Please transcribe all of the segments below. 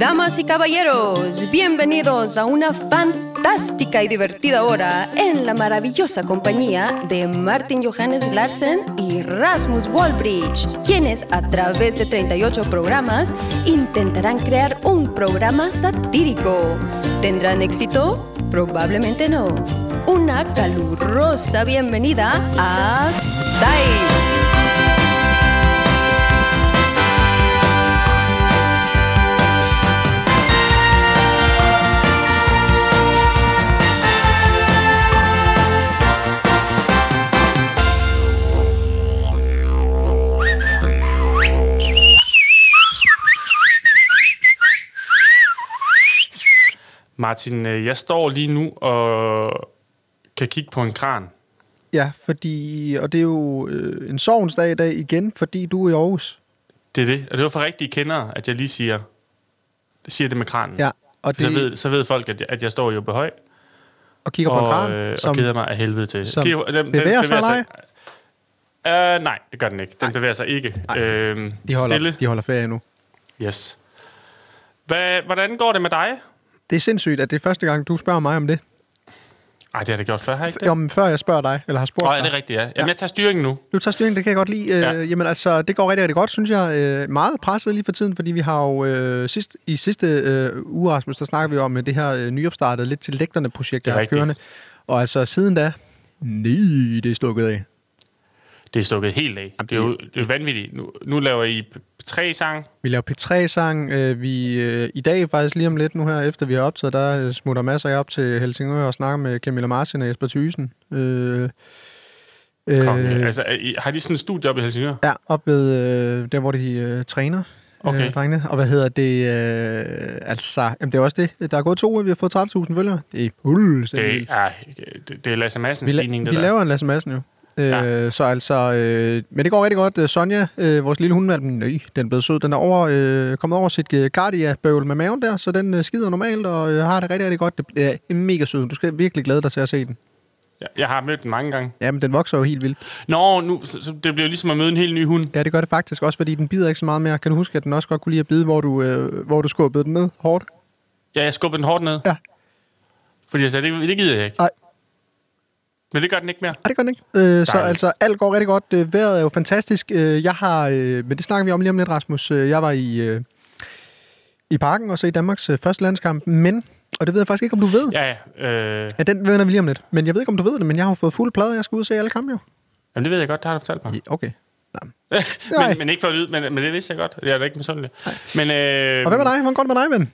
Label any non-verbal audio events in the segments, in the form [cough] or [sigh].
Damas y caballeros, bienvenidos a una fantástica y divertida hora en la maravillosa compañía de Martin Johannes Larsen y Rasmus Wallbridge, quienes a través de 38 programas intentarán crear un programa satírico. ¿Tendrán éxito? Probablemente no. Una calurosa bienvenida a Style. Martin, øh, jeg står lige nu og kan kigge på en kran. Ja, fordi, og det er jo øh, en sovensdag i dag igen, fordi du er i Aarhus. Det er det. Og det var for rigtige kendere, at jeg lige siger, siger det med kranen. Ja, og, det, Så, ved, så ved folk, at jeg, at jeg står jo på høj og kigger på en og, kran, øh, som og keder mig af helvede til. som Kigger- den- bevæger sig, eller Uh, nej, det gør den ikke. Den Nej. bevæger sig ikke. Nej. Øhm, de holder, stille. de holder ferie nu. Yes. Hvad, hvordan går det med dig? Det er sindssygt, at det er første gang, du spørger mig om det. Nej, det har det gjort før, har jeg ikke det? Jo, men før jeg spørger dig, eller har spurgt Nå, er dig. det rigtigt, ja. Jamen, Ja. jeg tager styringen nu. Du tager styring, det kan jeg godt lide. Ja. Øh, jamen altså, det går rigtig, rigtig godt, synes jeg. Øh, meget presset lige for tiden, fordi vi har jo øh, sidst, i sidste øh, uge, Rasmus, der snakker vi om øh, det her øh, nyopstartede, lidt til lægterne projekt, er der er kørende. Og altså, siden da, nej, det er stukket af. Det er stukket helt af. Det er jo det er vanvittigt. Nu, nu laver I tre sang. Vi laver P3-sang. Øh, vi, øh, I dag faktisk lige om lidt nu her, efter vi har optaget, der øh, smutter masser af op til Helsingør og snakker med Camilla Martin og Jesper Thysen. Øh, Konge. øh, Altså, I- har de sådan en studie op i Helsingør? Ja, op ved øh, der, hvor de øh, træner. Okay. Øh, drengene. Og hvad hedder det? Øh, altså, jamen det er også det. Der er gået to uger, vi har fået 30.000 følgere. Det er fuldstændig Det er, det, det er Lasse Madsen vi, stigning, la- det vi der. laver en Lasse Madsen jo. Øh, Ja. Så altså, øh, men det går rigtig godt. Øh, Sonja, øh, vores lille hundvalg, nøj, den er blevet sød. Den er over, øh, kommet over sit øh, Cardia-bøvl med maven der, så den øh, skider normalt og øh, har det rigtig, rigtig godt. Det er mega sød. Du skal virkelig glæde dig til at se den. Jeg, jeg har mødt den mange gange. Ja, men den vokser jo helt vildt. Nå, nu, så, så det bliver ligesom at møde en helt ny hund. Ja, det gør det faktisk også, fordi den bider ikke så meget mere. Kan du huske, at den også godt kunne lide at bide, hvor du, øh, hvor du skubbede den ned hårdt? Ja, jeg skubbede den hårdt ned. Ja. Fordi jeg sagde, det, det gider jeg ikke. Nej. Men det gør den ikke mere. Nej, det gør den ikke. Øh, så altså, alt går rigtig godt. Øh, vejret er jo fantastisk. Øh, jeg har, øh, men det snakker vi om lige om lidt, Rasmus. Øh, jeg var i, øh, i parken og så i Danmarks øh, første landskamp, men, og det ved jeg faktisk ikke, om du ved. Ja. Ja. Øh, ja, den vender vi lige om lidt. Men jeg ved ikke, om du ved det, men jeg har fået fuld plade. Jeg skal ud og se alle kampe jo. jamen, det ved jeg godt, det har du fortalt mig. Ja, Okay. [laughs] Nej. men, men ikke for at lyde, men, men det vidste jeg godt. Jeg er da ikke misundelig. Men, øh, Og hvad med dig? Hvordan går det med dig, ven?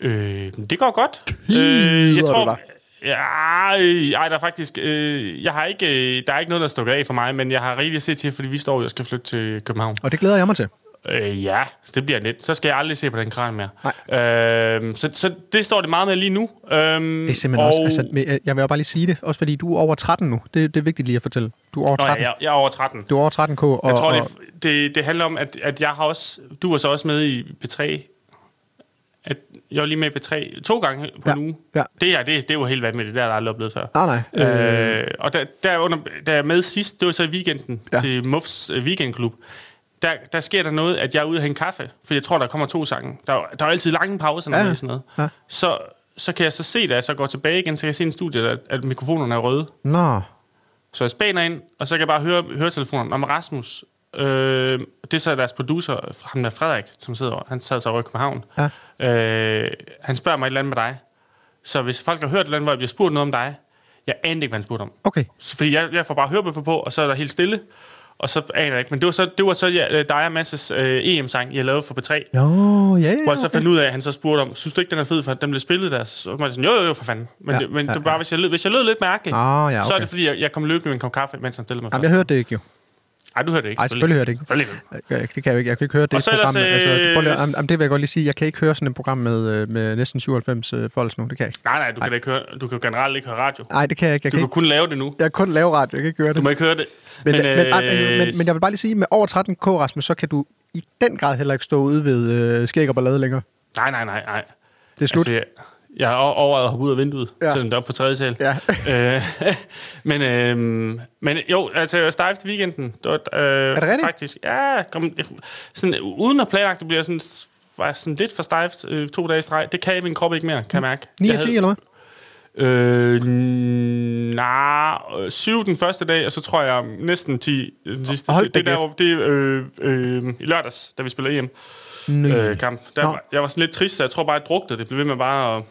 Øh, det går godt. Hider jeg tror... Ja, øh, ej, der er faktisk... Øh, jeg har ikke, øh, der er ikke noget, der stukket af for mig, men jeg har rigeligt at se til, fordi vi står jo og skal flytte til København. Og det glæder jeg mig til. Øh, ja, så det bliver lidt. Så skal jeg aldrig se på den kran mere. Nej. Øh, så, så det står det meget med lige nu. Øh, Det er simpelthen også... Altså, øh, jeg vil jo bare lige sige det, også fordi du er over 13 nu. Det, det er vigtigt lige at fortælle. Du er over Nå, 13. ja, jeg, jeg er over 13. Du er over 13k. Og, Jeg tror, og, det, det, det handler om, at, at jeg har også... Du var så også med i P3. Jeg var lige med i P3 to gange på Ja, en uge. ja. Det, er, det, det er jo helt vanvittigt. Det har jeg aldrig oplevet før. Nej, nej. Øh, og der, der, under, der er med sidst, det var så i weekenden ja. Ja. til Muffs øh, weekendklub. Der, der sker der noget, at jeg er ude og hænge kaffe, for jeg tror, der kommer to sange. Der, er- der er jo altid lange pauser, når Ja, ja. ja. sådan noget. Ja. Så, så kan jeg så se, da jeg så går tilbage igen, så kan jeg se i en studie, at, at mikrofonerne er røde. Nå. Så jeg spænder ind, og så kan jeg bare høre høretelefonerne om Rasmus. Øh, det er så deres producer, ham der Frederik, som sidder over. Han sad så over i København. Ja. Øh, han spørger mig et eller andet med dig. Så hvis folk har hørt et eller andet, hvor jeg bliver spurgt noget om dig, jeg aner ikke, hvad han spurgte om. Okay. Så, fordi jeg, jeg får bare hørebøffer på, og så er der helt stille. Og så aner jeg ikke. Men det var så, det var så ja, dig og Masses øh, EM-sang, jeg lavede for P3. Jo, ja, ja. Hvor jeg så okay. fandt ud af, at han så spurgte om, synes du ikke, den er fed, for den blev spillet der? Så var jeg sådan, jo, jo, jo, for fanden. Men, Ja, ja, det, men ja, det var bare, hvis jeg, lød, hvis jeg lød lidt mærkelig, Ah, ja, så er okay. det fordi, jeg, jeg kom løbende med en kop kaffe, mens han stillede mig Jamen, jeg hørte det ikke jo. Nej, du hørte det ikke. Nej, selvfølgelig hørte det ikke. Selvfølgelig. Jeg, det kan jeg ikke. Jeg kan ikke høre det ellers, program. med- altså, øh, prøv lige, jamen, jamen, det vil jeg godt lige sige. Jeg kan ikke høre sådan et program med, øh, med næsten 97 øh, folks nu. Det kan jeg ikke. Nej, nej, du kan, da ikke høre, du kan generelt ikke høre radio. Nej, det kan jeg ikke. Jeg Du kan, kan ikke. kun lave det nu. Jeg kan kun lave radio. Jeg kan ikke høre Du det. må ikke høre det. Men, men, men, øh, men, men, men jeg vil bare lige sige, med over 13k, Rasmus, så kan du i den grad heller ikke stå ude ved øh, skæg og ballade længere. Nej, nej, nej, nej. Det er slut. Altså, jeg, jeg er over at hoppe ud af vinduet, Ja. selvom det er oppe på tredje sal. Ja. [laughs] øh, men, øh, men jo, altså, jeg var i weekenden. Det var, øh, er det rigtigt? Faktisk, ja, kom, sådan, uden at planlagt, det bliver sådan var sådan lidt for stejft øh, to dage i streg. Det kan min krop ikke mere, kan jeg mærke. 9 Jeg af 10, havde- eller hvad? Øh, nej, øh, syv den første dag, og så tror jeg næsten 10 den sidste. hold Det, det, der, hvor- det øh, øh, i lørdags, da vi spillede EM øh, kamp. Der, Nå. jeg var sådan lidt trist, så jeg tror bare, jeg drukte det. Det blev ved med bare at,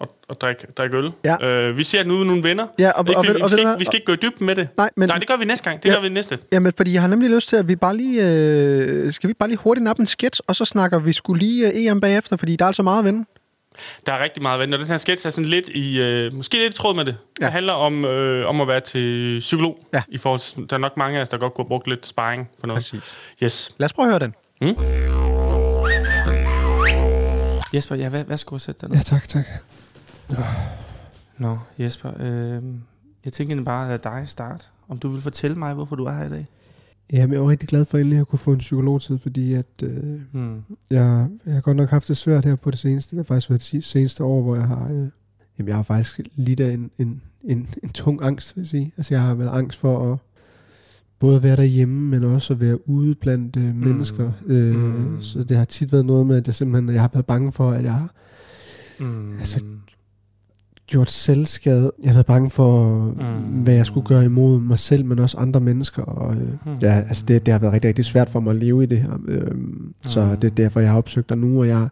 at, at drikke, drikke øl. Ja. Øh, vi ser den ude nu venner. Ja, og- ikke, og vi, ved- vi, og skal ikke, hvad? vi skal ikke gå i dybden med det. Nej, men- Nej, det gør vi næste gang. Det Ja. gør vi næste. Jamen, fordi jeg har nemlig lyst til, at vi bare lige... Øh, skal vi bare lige hurtigt nappe en sketch, og så snakker vi skulle lige øh, EM bagefter, fordi der er altså meget at vinde. Der er rigtig meget vent, og den her sketch er sådan lidt i, øh, måske lidt i tråd med det. Ja. Det handler om, øh, om at være til psykolog. Ja. I forhold til, der er nok mange af os, der godt kunne have brugt lidt sparring på noget. Præcis. Yes. Lad os prøve at høre den. Jesper, ja, hvad, værsgo at sætte dig ned. Ja, tak, tak. Nå, Jesper, øh, jeg tænker bare at lade dig starte. Om du vil fortælle mig, hvorfor du er her i dag? Jamen, jeg var rigtig glad for endelig at kunne få en psykologtid, fordi at, øh, Hmm. jeg, jeg har godt nok haft det svært her på det seneste. Det har faktisk været det seneste år, hvor jeg har... Øh, jamen, jeg har faktisk lidt af en, en, en, en tung angst, vil jeg sige. Altså, jeg har været angst for at både være derhjemme, men også at være ude blandt øh, mennesker. Øh, Mm. Så det har tit været noget med, at jeg simpelthen jeg har været bange for, at jeg har Mm. Altså, gjort selvskade. Jeg har været bange for, Mm. mm. hvad jeg skulle gøre imod mig selv, men også andre mennesker. Og, øh, Mm. ja, altså det, det har været rigtig, rigtig svært for mig at leve i det her. Øh, mm. Så Mm. det er derfor, jeg har opsøgt dig nu, og jeg...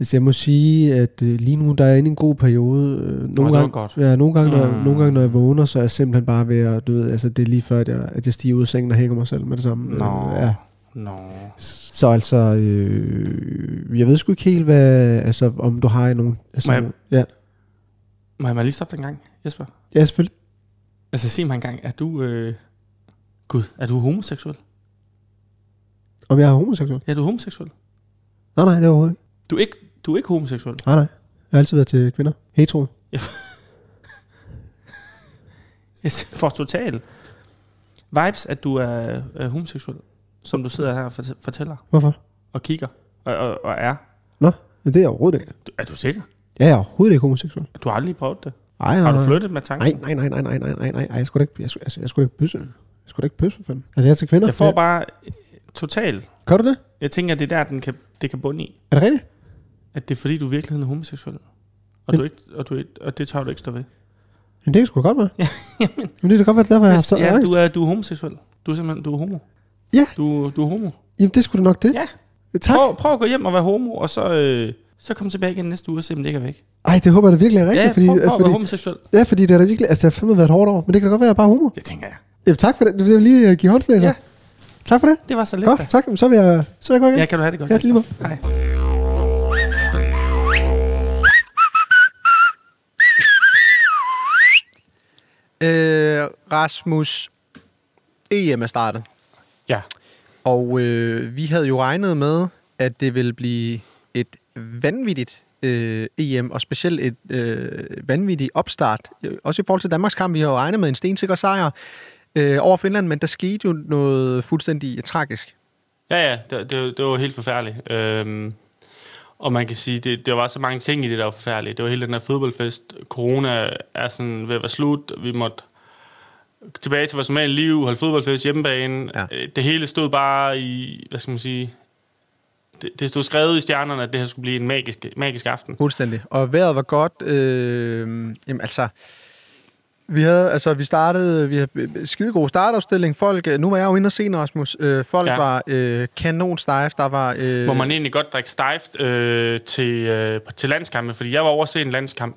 Altså jeg må sige, at øh, lige nu der er jeg inde i en god periode. Øh, nogle, var gange, godt. Ja, nogle, gange, når, Mm. nogle gange, når jeg vågner, så er jeg simpelthen bare ved at, du ved, altså det er lige før, at jeg, at jeg stiger ud af sengen og hænger mig selv med det samme. Nå. Øh, ja. Nå. Så altså, øh, jeg ved sgu ikke helt, hvad, altså, om du har nogen... Altså, Må jeg- ja. Må jeg lige stoppe den gang, Jesper? ja, selvfølgelig. Altså, sig mig engang, er du... Øh... Gud, er du homoseksuel? Om jeg er homoseksuel? Ja, du er homoseksuel. Nej, nej, det er overhovedet ikke. Du er ikke, du er ikke homoseksuel. Nej, nej. Jeg har altid været til kvinder. Hetero. Jeg får total vibes, at du er, er homoseksuel, som du sidder her og fort- fortæller Hvorfor? og kigger og, og, og er. Nå, men det er jeg overhovedet ikke. Er du sikker? Jeg er overhovedet ikke homoseksuel. Du har aldrig prøvet det. Nej, nej, Har du flyttet med tanken? Nej, nej, nej, nej, nej, nej, nej, nej. Jeg skulle ikke, jeg skulle, altså, jeg skulle ikke pysse. Jeg skulle ikke pysse, for fanden. Altså, jeg er til kvinder. Jeg får bare øh, total. Gør du det? Jeg tænker, at det er der, den kan, det kan bunde i. Er det rigtigt? At det er fordi, du i virkeligheden er homoseksuel. Og, Men- du ikke, og, du ikke, og det tager du ikke stå ved. Men det kan sgu da godt være. [laughs] Men det kan godt være, derfor jeg har så ja, angst. du er, du er homoseksuel. Du er simpelthen du er homo. Ja. Du, du er homo. Jamen, det skulle nok det. Ja. Tak. Prøv, prøv at gå hjem og være homo, og så, øh, så kom tilbage igen næste uge og se, om det ikke er væk. Ej, det håber jeg da virkelig er rigtigt. Ja, fordi, prøv, prøv at fordi, homoseksuel. ja, fordi det er da virkelig... Altså, det har fandme været hårdt over. Men det kan da godt være, at jeg er bare homo. Det tænker jeg. Jamen, tak for det. Det vil lige uh, give håndslæser. Ja. Tak for det. Det var så lidt. Godt, da. tak. Så vil jeg, så vil jeg gå igen. Ja, kan du have det godt. Ja, lige måde. Hej. Øh, Rasmus, EM er startet. Ja. Og øh, vi havde jo regnet med, at det ville blive et vanvittigt øh, EM, og specielt et øh, vanvittigt opstart. Øh, Også i forhold til Danmarks kamp, vi har jo regnet med en stensikker sejr øh, over Finland, men der skete jo noget fuldstændig tragisk. Ja, ja, det, det, det var helt forfærdeligt. Øhm, og man kan sige, det, der var så mange ting i det, der var forfærdeligt. Det var hele den her fodboldfest. Corona er sådan ved at være slut. Vi måtte tilbage til vores normale liv, holde fodboldfest hjemmebane. Ja. Ja. Det hele stod bare i, hvad skal man sige, det, det stod skrevet i stjernerne, at det her skulle blive en magisk, magisk aften. Fuldstændig. Og vejret var godt. Øh, jamen altså, vi havde, altså vi startede, vi havde skide god startopstilling. Folk, øh, nu var jeg jo inde og se Rasmus. Øh, folk ja. Var øh, kanon stejf. Der var... Øh, Må man egentlig godt drikke stejft øh, til, øh, til landskampe, fordi jeg var over at se en landskamp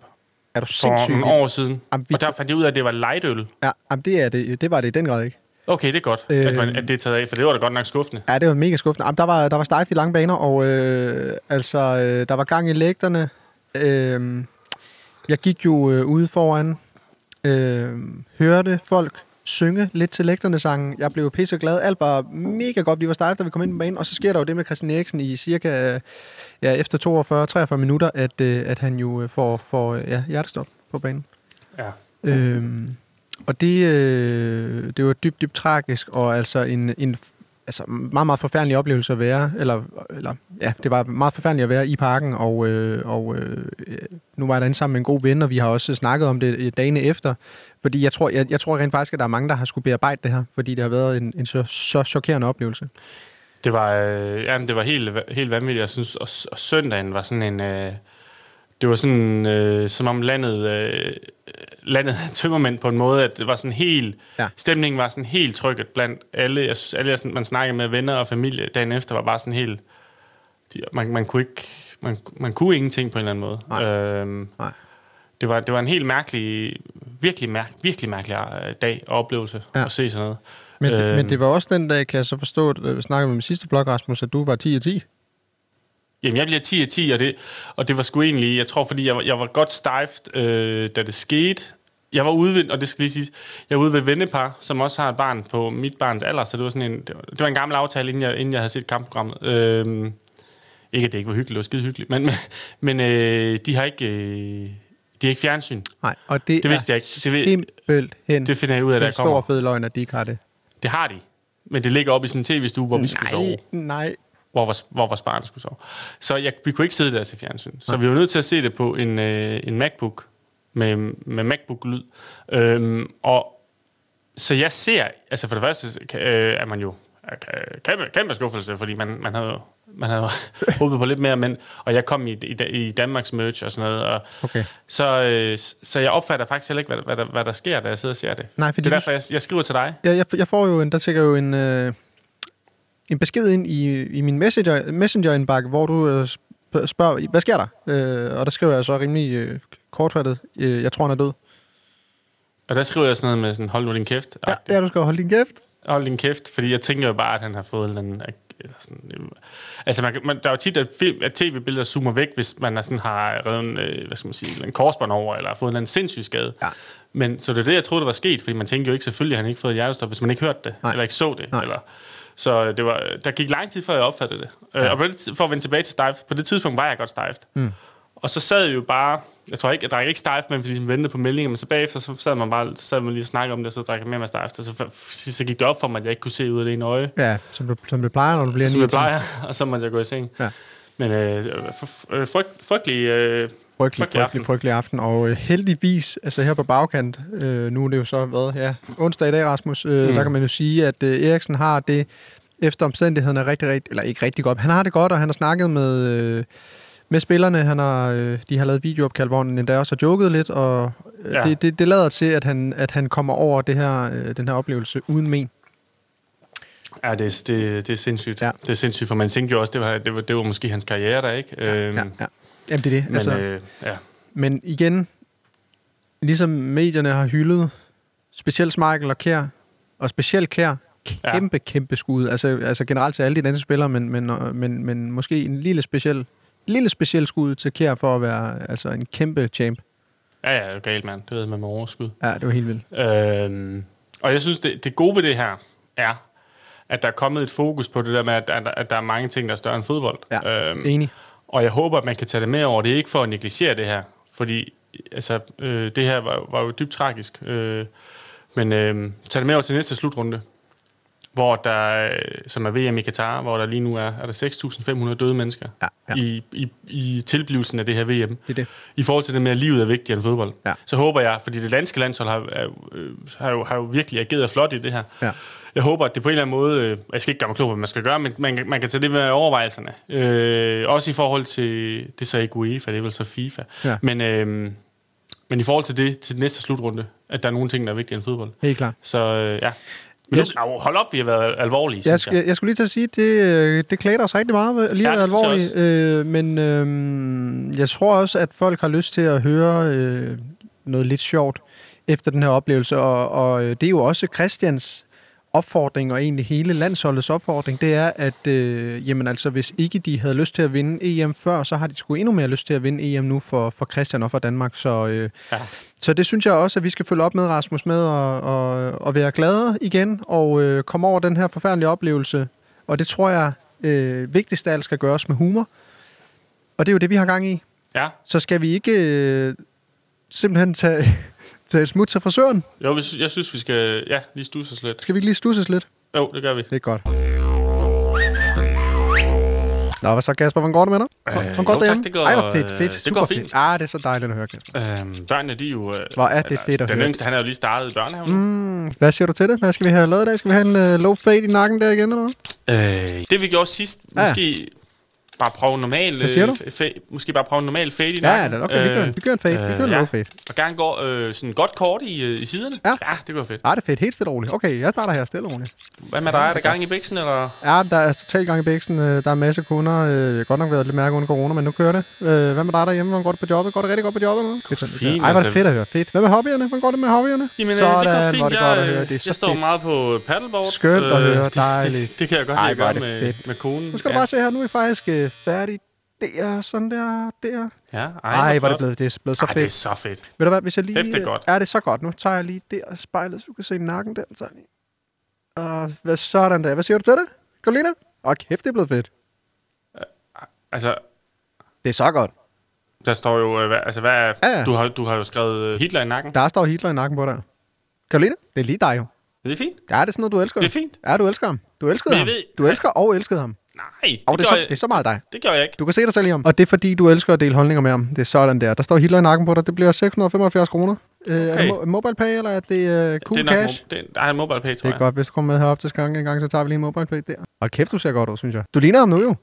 er du for sindssyg? nogle år siden. Jamen, vi, Og der fandt jeg ud af, at det var lightøl. ja, jamen, det, er det, det var det i den grad ikke. Okay, det er godt, øh, at, man, Øhm. at det er taget af, for det var da godt nok skuffende. Ja, det var mega skuffende. Jamen, der var, der var stejft i lange baner, og øh, altså, øh, der var gang i lægterne. Øh, jeg gik jo øh, ude foran, øh, hørte folk synge lidt til lægterne sangen. Jeg blev pisse glad. Alt var mega godt. Vi var stejft, da vi kom ind på banen. Og så sker der jo det med Christian Eriksen i cirka øh, ja, efter 42-43 minutter, at, øh, at han jo øh, får, får ja, hjertestop på banen. Ja. Øhm, og det, øh, det var dybt, dybt tragisk, og altså en, en altså meget, meget forfærdelig oplevelse at være, eller, eller ja, det var meget forfærdeligt at være i parken, og, øh, og øh, nu var jeg derinde sammen med en god ven, og vi har også snakket om det øh, dagene efter, fordi jeg tror, jeg, jeg tror rent faktisk, at der er mange, der har skulle bearbejde det her, fordi det har været en, en så, så chokerende oplevelse. Det var, øh, ja, det var helt, helt vanvittigt. Jeg synes, og, og søndagen var sådan en... Øh, det var sådan, øh, som om landet, øh, landet havde tømmermænd på en måde, at det var sådan helt... Ja. Stemningen var sådan helt trykket blandt alle. Jeg synes, alle, jeg sådan, man snakkede med venner og familie dagen efter, var bare sådan helt... De, man, man, kunne ikke... Man, man kunne ingenting på en eller anden måde. Nej. Øhm, Nej. det var, det var en helt mærkelig, virkelig, mærk, virkelig mærkelig øh, dag og oplevelse Ja. at se sådan noget. Men, øhm. men det var også den dag, kan jeg så forstå, at jeg snakkede med min sidste blog, Rasmus, at du var 10 af 10. Jamen, jeg bliver 10 af 10, og det, og det var sgu egentlig, jeg tror, fordi jeg, var- jeg var godt stejft, øh, da det skete. Jeg var ude ved, og det skal lige sige, jeg var ude ved vennepar, som også har et barn på mit barns alder, så det var sådan en, det var, det var en gammel aftale, inden jeg, inden jeg havde set kampprogrammet. Øh, ikke, at det ikke var hyggeligt, det var skide hyggeligt, men, [laughs] men, øh, de har ikke, øh, de har ikke fjernsyn. Nej, og det, Det vidste er jeg ikke. Det ved- simpelthen Det finder jeg ud af, da en jeg stor kommer. fed løgn, at de ikke har det. Det har de. Men det ligger oppe i sådan en tv-stue, hvor vi skulle sove. Nej, nej. Hvor vores, hvor vores barn skulle sove. Så jeg, vi kunne ikke sidde der til fjernsyn. Så vi var nødt til at se det på en, øh, en MacBook med, med MacBook-lyd. Øhm, og så jeg ser, altså for det første øh, er man jo kæmpe, kæmpe skuffelse, fordi man, man havde man havde [laughs] håbet på lidt mere, men, og jeg kom i, i, i Danmarks merch og sådan noget, og Okay. så, øh, så jeg opfatter faktisk heller ikke, hvad, hvad, der, hvad der sker, da jeg sidder og ser det. Nej, fordi det er derfor, jeg, jeg skriver til dig. Jeg, jeg, jeg får jo en, der tænker jo en, øh, en besked ind i, i min messenger, messenger-indbakke, hvor du øh, sp- spørger, hvad sker der? Øh, og der skriver jeg så rimelig øh, kortfattet, øh, jeg tror, han er død. Og der skriver jeg sådan noget med sådan, hold nu din kæft. Ja, ja du skal holde din kæft. Hold din kæft, fordi jeg tænker jo bare, at han har fået en eller anden... Eller sådan, øh, altså, man, man, der er jo tit, at, film, at tv-billeder zoomer væk, hvis man er sådan, har reddet en, øh, hvad skal man sige, en korsbånd over, eller har fået en eller anden sindssyg skade. Ja. Men, så det er det, jeg troede, der var sket, fordi man tænker jo ikke, selvfølgelig har han ikke fået et hjertestop, hvis man ikke hørte det, Nej. eller ikke så det. Nej. Eller, så det var, der gik lang tid, før jeg opfattede det. Ja. Øh, og på det, for at vende tilbage til stejft, på det tidspunkt var jeg godt stejft. Mm. Og så sad jeg jo bare, jeg tror ikke, jeg drak ikke stejft, men man ventede på meldingen, men så bagefter, så sad man bare, så sad man lige og snakkede om det, og så drak jeg mere med stejft, og så, så gik det op for mig, at jeg ikke kunne se ud af det ene øje, Ja, som du, som du plejer, når du bliver som 9 jeg plejer, [laughs] og så måtte jeg gå i seng. Ja. Men øh, frygt, frygtelig, øh, Frygtelig, Frygtelig aften. frygtelig, frygtelig aften. Og øh, heldigvis, altså her på bagkant, øh, nu er det jo så været, ja, onsdag i dag, Rasmus, øh, mm. Der kan man jo sige, at øh, Eriksen har det efter omstændighederne rigtig, rigtig, eller ikke rigtig godt. Han har det godt, og han har snakket med, øh, med spillerne. Han har, øh, de har lavet videoopkald, hvor han endda også har joket lidt, og øh, Ja. det, det, det lader til, at han, at han kommer over det her, øh, den her oplevelse uden men. ja, det, er- det, det er sindssygt. Ja. Ja. Det er sindssygt, for man tænkte jo også, det var, det var, det var måske hans karriere der, ikke? Øhm, Ja, ja. Jamen, det er det. Men, altså, øh, ja. Men igen, ligesom medierne har hyldet, specielt Michael og Kjær, og specielt Kjær, kæmpe, ja. kæmpe skud. Altså, altså generelt til alle de danske spillere, men, men, men, men måske en lille speciel, lille speciel skud til Kjær for at være altså en kæmpe champ. ja, ja, det er galt, mand. Det ved man med overskud. Ja, det var helt vildt. Øhm, og jeg synes, det, det gode ved det her er, at der er kommet et fokus på det der med, at, at, at der er mange ting, der er større end fodbold. Ja, øhm, Enig. Og jeg håber, at man kan tage det med over. Det er ikke for at negligere det her, fordi altså, øh, det her var, var jo dybt tragisk. Øh, men øh, tag det med over til næste slutrunde, hvor der, øh, som er VM i Katar, hvor der lige nu er, er der 6.500 døde mennesker Ja, ja. I, i, i tilblivelsen af det her VM Det er det. i forhold til det med, at livet er vigtigere end fodbold. Ja. Så håber jeg, fordi det danske landshold har, er, øh, har, jo, har jo virkelig ageret flot i det her. Ja. Jeg håber, at det på en eller anden måde, øh, jeg skal ikke gøre mig klog på, hvad man skal gøre, men man, kan- man kan tage det med overvejelserne. Øh, også i forhold til, det er så ikke UEFA, det er vel så FIFA. Ja. Men, øh, men i forhold til det, til den næste slutrunde, at der er nogle ting, der er vigtigere end fodbold. Helt klart. Så øh, ja. Men nu, Jeg- au, hold op, vi har været alvorlige, Jeg, sk- jeg, jeg skulle lige til at sige, at det, øh, det klæder os rigtig meget lige Ja, at være synes jeg alvorligt. Øh, men øh, jeg tror også, at folk har lyst til at høre øh, noget lidt sjovt efter den her oplevelse. Og, og øh, det er jo også Christians opfordring, og egentlig hele landsholdets opfordring, det er, at øh, jamen, altså, hvis ikke de havde lyst til at vinde EM før, så har de sgu endnu mere lyst til at vinde EM nu for, for Christian og for Danmark. Så, øh, Ja. så det synes jeg også, at vi skal følge op med, Rasmus, med at, og, og være glade igen og øh, komme over den her forfærdelige oplevelse. Og det tror jeg øh, vigtigst af alt skal gøres med humor. Og det er jo det, vi har gang i. Ja, Så skal vi ikke øh, simpelthen tage, tage et smut til frisøren? jo, jeg synes, vi skal ja, lige stusse os lidt. Skal vi ikke lige stusses lidt? Jo, det gør vi. Det er godt. Nå, hvad så, Kasper? Hvordan går det med dig? Hvordan Øh, går jo, det tak, det går- Ej, hvor fedt, øh, fedt. det super går fedt. fint. Ah, det er så dejligt at høre, Kasper. Øhm, børnene, de er jo... Øh, Hvor er det fedt at Den høre. yngste, han er jo lige startet i børnehaven. Mm. Hvad siger du til det? Hvad skal vi have lavet i dag? Skal vi have en uh, low fade i nakken der igen, eller hvad? Øh, det vi gjorde sidst, Ja. måske bare prøve normal... Hvad siger du? øh, fa- måske bare prøve normal fade i Ja, nakken. ja, det er okay. Vi kører, vi kører en fade. Vi kører en øh, ja. fade. Og gerne går øh, sådan godt kort i, øh, i siderne. Ja. ja det går fedt. Ah, det er fedt. Helt stille og roligt. Okay, jeg starter her stille og roligt. Hvad med dig? Er der gang i biksen, eller? Ja, der er totalt gang i bæksen. Øh, Der er en masse kunder. Øh, godt nok været lidt mærke under corona, men nu kører det. Øh, Hvad med dig derhjemme? Hvordan går det på jobbet? Går det rigtig godt på jobbet? Eller? Fedt, fint, Ej, er det altså. fedt at høre. Fedt. Hvad med hobbyerne? Hvordan går det med hobbyerne? Jamen, øh, Sådan, det går fint. er det jeg, godt at øh, høre. Det er jeg står fedt. meget på paddleboard. Skønt at høre. det, Dejligt. det, det, kan jeg godt lide at gøre det med, med konen. Nu skal du ja. bare se her. Nu er vi faktisk øh, færdige der, sådan der, der. Ja, ej, Ej, er det blevet, det er blevet så Ej, det er fedt. så fedt. Ved du hvad, hvis jeg lige... Hæft det godt. Er det så godt? Nu tager jeg lige der spejlet, så du kan se nakken der. Så lige. Og hvad sådan der? Hvad siger du til det? Kan du lide det? Åh, kæft, det er blevet fedt. Altså, Det er så godt. der står jo... øh, Hvad, altså, hvad er, Ja, ja. Du, har, du har jo skrevet øh, Hitler i nakken. Der står Hitler i nakken på der. Kan du lide det? Det er lige dig jo. Det er fint. Ja, det er sådan noget, du elsker. Det er fint. Ja, du elsker ham. Du elskede ham. ved- Du elsker og elskede ham. Nej, Og det, er gør så, jeg, det er så meget dig. det gør jeg ikke. Du kan se dig selv i ham. Og det er fordi, du elsker at dele holdninger med ham. Det er sådan der. Der står Hitler i nakken på dig. Det bliver 675 kroner. Øh, Er det Okay. mo- mobile pay, eller er det uh, cool det er cash? mo- det, er en mobile pay, tror Det er jeg. godt, hvis du kommer med herop til Skanke en gang, så tager vi lige en mobile pay der. Og kæft, du ser godt ud, synes jeg. Du ligner ham nu jo,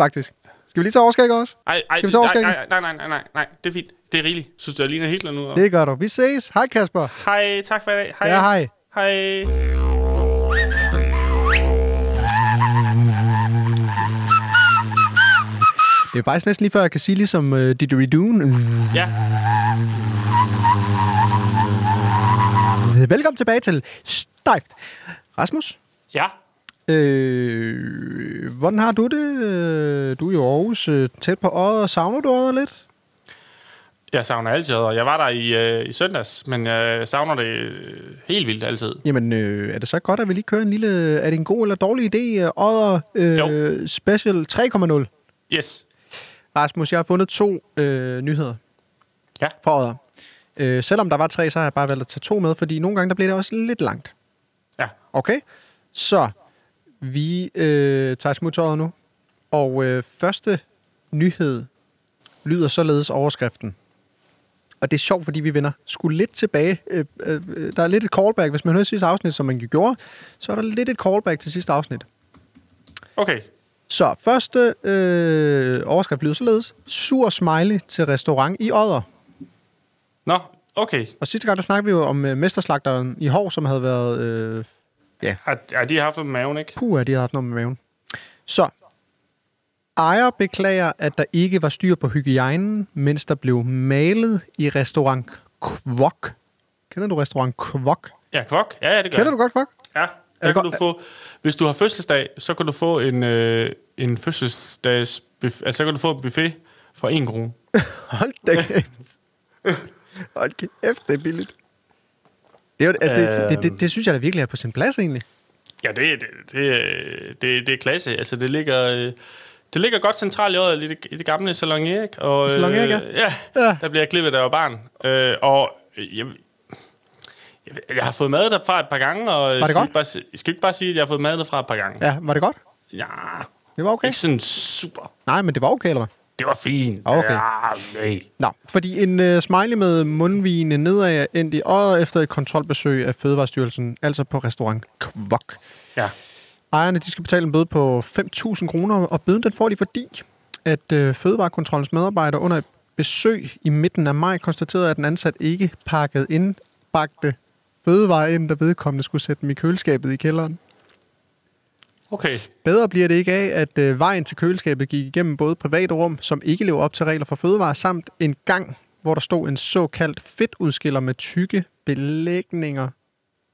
faktisk. Skal vi lige tage overskæg også? Ej, ej, Skal vi tage nej, nej, nej, nej, nej, nej, nej, det er fint. Det er rigeligt. Synes du, jeg ligner Hitler nu? eller? Det gør du. Vi ses. Hej Kasper. Hej, tak for i dag. Hej. Ja, hej. Hej. Det er faktisk næsten lige før, jeg kan sige ligesom uh, Didgeridoo. Ja, Velkommen tilbage til Stejft. Rasmus, ja. øh, hvordan har du det? Øh, Du er i Aarhus, øh, tæt på Odder. Savner du Odder lidt? Jeg savner altid og Jeg var der i, øh, i søndags, men jeg savner det øh, helt vildt altid. Jamen, øh, er det så godt, at vi lige kører en lille... Er det en god eller dårlig idé? Odder øh, Special 3.0. Yes. Rasmus, jeg har fundet to øh, nyheder Ja. for Odder. Øh, selvom der var tre, så har jeg bare valgt at tage to med, fordi nogle gange der bliver det også lidt langt. Ja. Okay? Så vi øh, tager smutøjet nu. Og øh, første nyhed lyder således overskriften. Og det er sjovt, fordi vi vender skulle lidt tilbage. Øh, øh, øh, der er lidt et callback. Hvis man hører sidste afsnit, som man jo gjorde, så er der lidt et callback til sidste afsnit. Okay. Så første øh, overskrift lyder således. Sur smiley til restaurant i Odder. Nå, okay. Og sidste gang, der snakkede vi jo om øh, mesterslagteren i Hov, som havde været... Øh, Har, har de haft noget med maven, ikke? puh, at de haft noget med maven. Så, ejer beklager, at der ikke var styr på hygiejnen, mens der blev malet i restaurant Kvok. Kender du restaurant Kvok? Ja, kvok. Ja, ja, det gør Kender jeg. du godt Kvok? Ja, der kan du få, hvis du har fødselsdag, så kan du få en, øh, en fødselsdags altså så kan du få en buffet for en krone. [laughs] Hold da kæft. Hold kæft, det er billigt. Det, er, jo- altså, det, det, det, det, synes jeg da virkelig er på sin plads, egentlig. Ja, det, det, det, det, det er klasse. Altså, det ligger, øh, det ligger godt centralt i året i det, i det gamle Salon Erik. Og, Salon Erik, ja. øh, ja. Der bliver jeg klippet, jeg var barn. Øh, og øh, jeg, jeg, har fået mad derfra et par gange, og det skal godt? Ikke bare, skal ikke bare sige, at jeg har fået mad derfra et par gange. Ja, var det godt? ja Det var okay. ikke sådan super. Nej, men det var okay, eller hvad? Det var fint. Okay. Ja, nej. Nå, fordi en uh, smiley med mundvigene nedad er endt i øjet efter et kontrolbesøg af Fødevarestyrelsen, altså på restaurant Kvok. Ja. Ejerne de skal betale en bøde på 5.000 kroner, og bøden den får de fordi, at uh, Fødevarekontrollens medarbejdere under et besøg i midten af maj konstaterede, at den ansat ikke pakkede indbagte fødevarer ind, der vedkommende skulle sætte dem i køleskabet i kælderen. Okay. Bedre bliver det ikke af, at øh, vejen til køleskabet gik igennem både private rum, som ikke lever op til regler for fødevare, samt en gang, hvor der stod en såkaldt fedtudskiller med tykke belægninger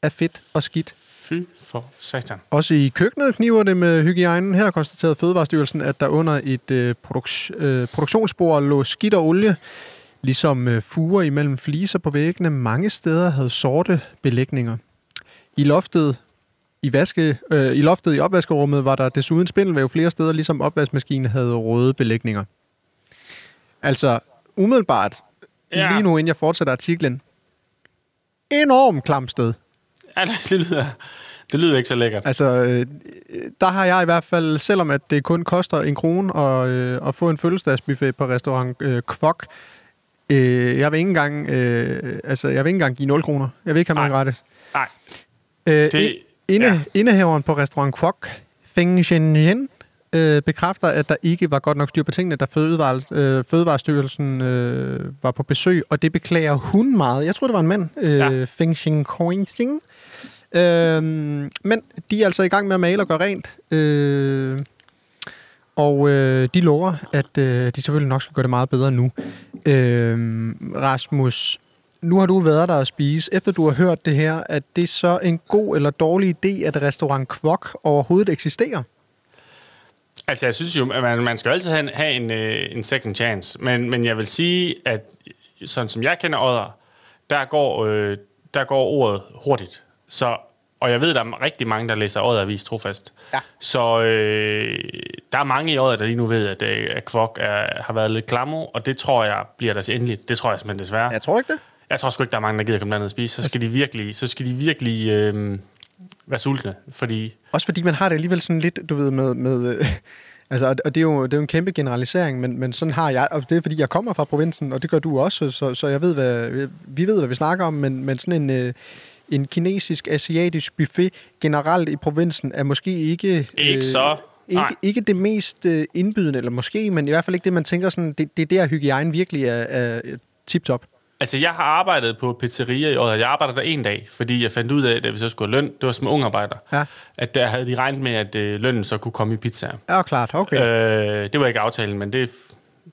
af fedt og skidt. Fy for satan. Også i køkkenet kniver det med hygiejnen. Her konstaterede Fødevarestyrelsen, at der under et øh, produks- øh, produktionsspor lå skidt og olie, ligesom øh, fuger imellem fliser på væggene. Mange steder havde sorte belægninger. I loftet i, vaske, øh, I loftet i opvaskerummet var der desuden spindelvæv flere steder, ligesom opvaskemaskinen havde røde belægninger. Altså, umiddelbart, ja. Ja. lige nu inden jeg fortsætter artiklen, enormt klamt sted. Ja, det lyder... Det lyder ikke så lækkert. Altså, øh, der har jeg i hvert fald, selvom at det kun koster en krone at, øh, at få en fødselsdagsbuffet på restaurant øh, Kvok, øh, jeg vil ikke engang, øh, altså, jeg vil ikke engang give 0 kroner. Jeg vil ikke have mig gratis. Nej, Øh, det... inde, ja. Indehaveren på restaurant Kvok, Feng Zhenyan, øh, bekræfter, at der ikke var godt nok styr på tingene, da Fødevare, øh, Fødevarestyrelsen øh, var på besøg, og det beklager hun meget. Jeg tror, det var en mand, øh, Ja. Feng Xing øh, Men de er altså i gang med at male og gøre rent. Øh, og øh, de lover, at øh, de selvfølgelig nok skal gøre det meget bedre nu. Øh, Rasmus, nu har du været der og spise. Efter du har hørt det her, at det er så en god eller dårlig idé, at restaurant Kvok overhovedet eksisterer? Altså, jeg synes jo, at man, man skal altid have en, have en, øh, en second chance. Men, men jeg vil sige, at sådan som jeg kender Odder, der går, øh, der går ordet hurtigt. Så, og jeg ved, der er rigtig mange, der læser Odder Avis trofast. Ja. Så øh, der er mange i Odder, der lige nu ved, at, øh, at Kvok er, har været lidt klammer, og det tror jeg bliver deres endeligt. Det tror jeg simpelthen desværre. Jeg tror ikke det. Jeg tror sgu ikke, der er mange, der gider komme derned og spise. Så skal de virkelig, så skal de virkelig øh, være sultne, fordi... Også fordi man har det alligevel sådan lidt, du ved, med... med øh, [laughs] altså, og- og det er, jo, det er jo en kæmpe generalisering, men, men sådan har jeg, og det er fordi, jeg kommer fra provinsen, og det gør du også, så, så jeg ved, hvad, vi ved, hvad vi snakker om, men, men sådan en, øh, en kinesisk-asiatisk buffet generelt i provinsen er måske ikke... Ikke så. Ikke, Nej. ikke det mest øh, indbydende, eller måske, men i hvert fald ikke det, man tænker sådan, det, det er der hygiejne virkelig er, er tip-top. Altså, jeg har arbejdet på pizzeria i år, og jeg arbejdede der en dag, fordi jeg fandt ud af, at vi så skulle have løn, det var som ungarbejder, Ja. at der havde de regnet med, at øh, lønnen så kunne komme i pizza. Ja, klart, okay. Øh, det var ikke aftalen, men det,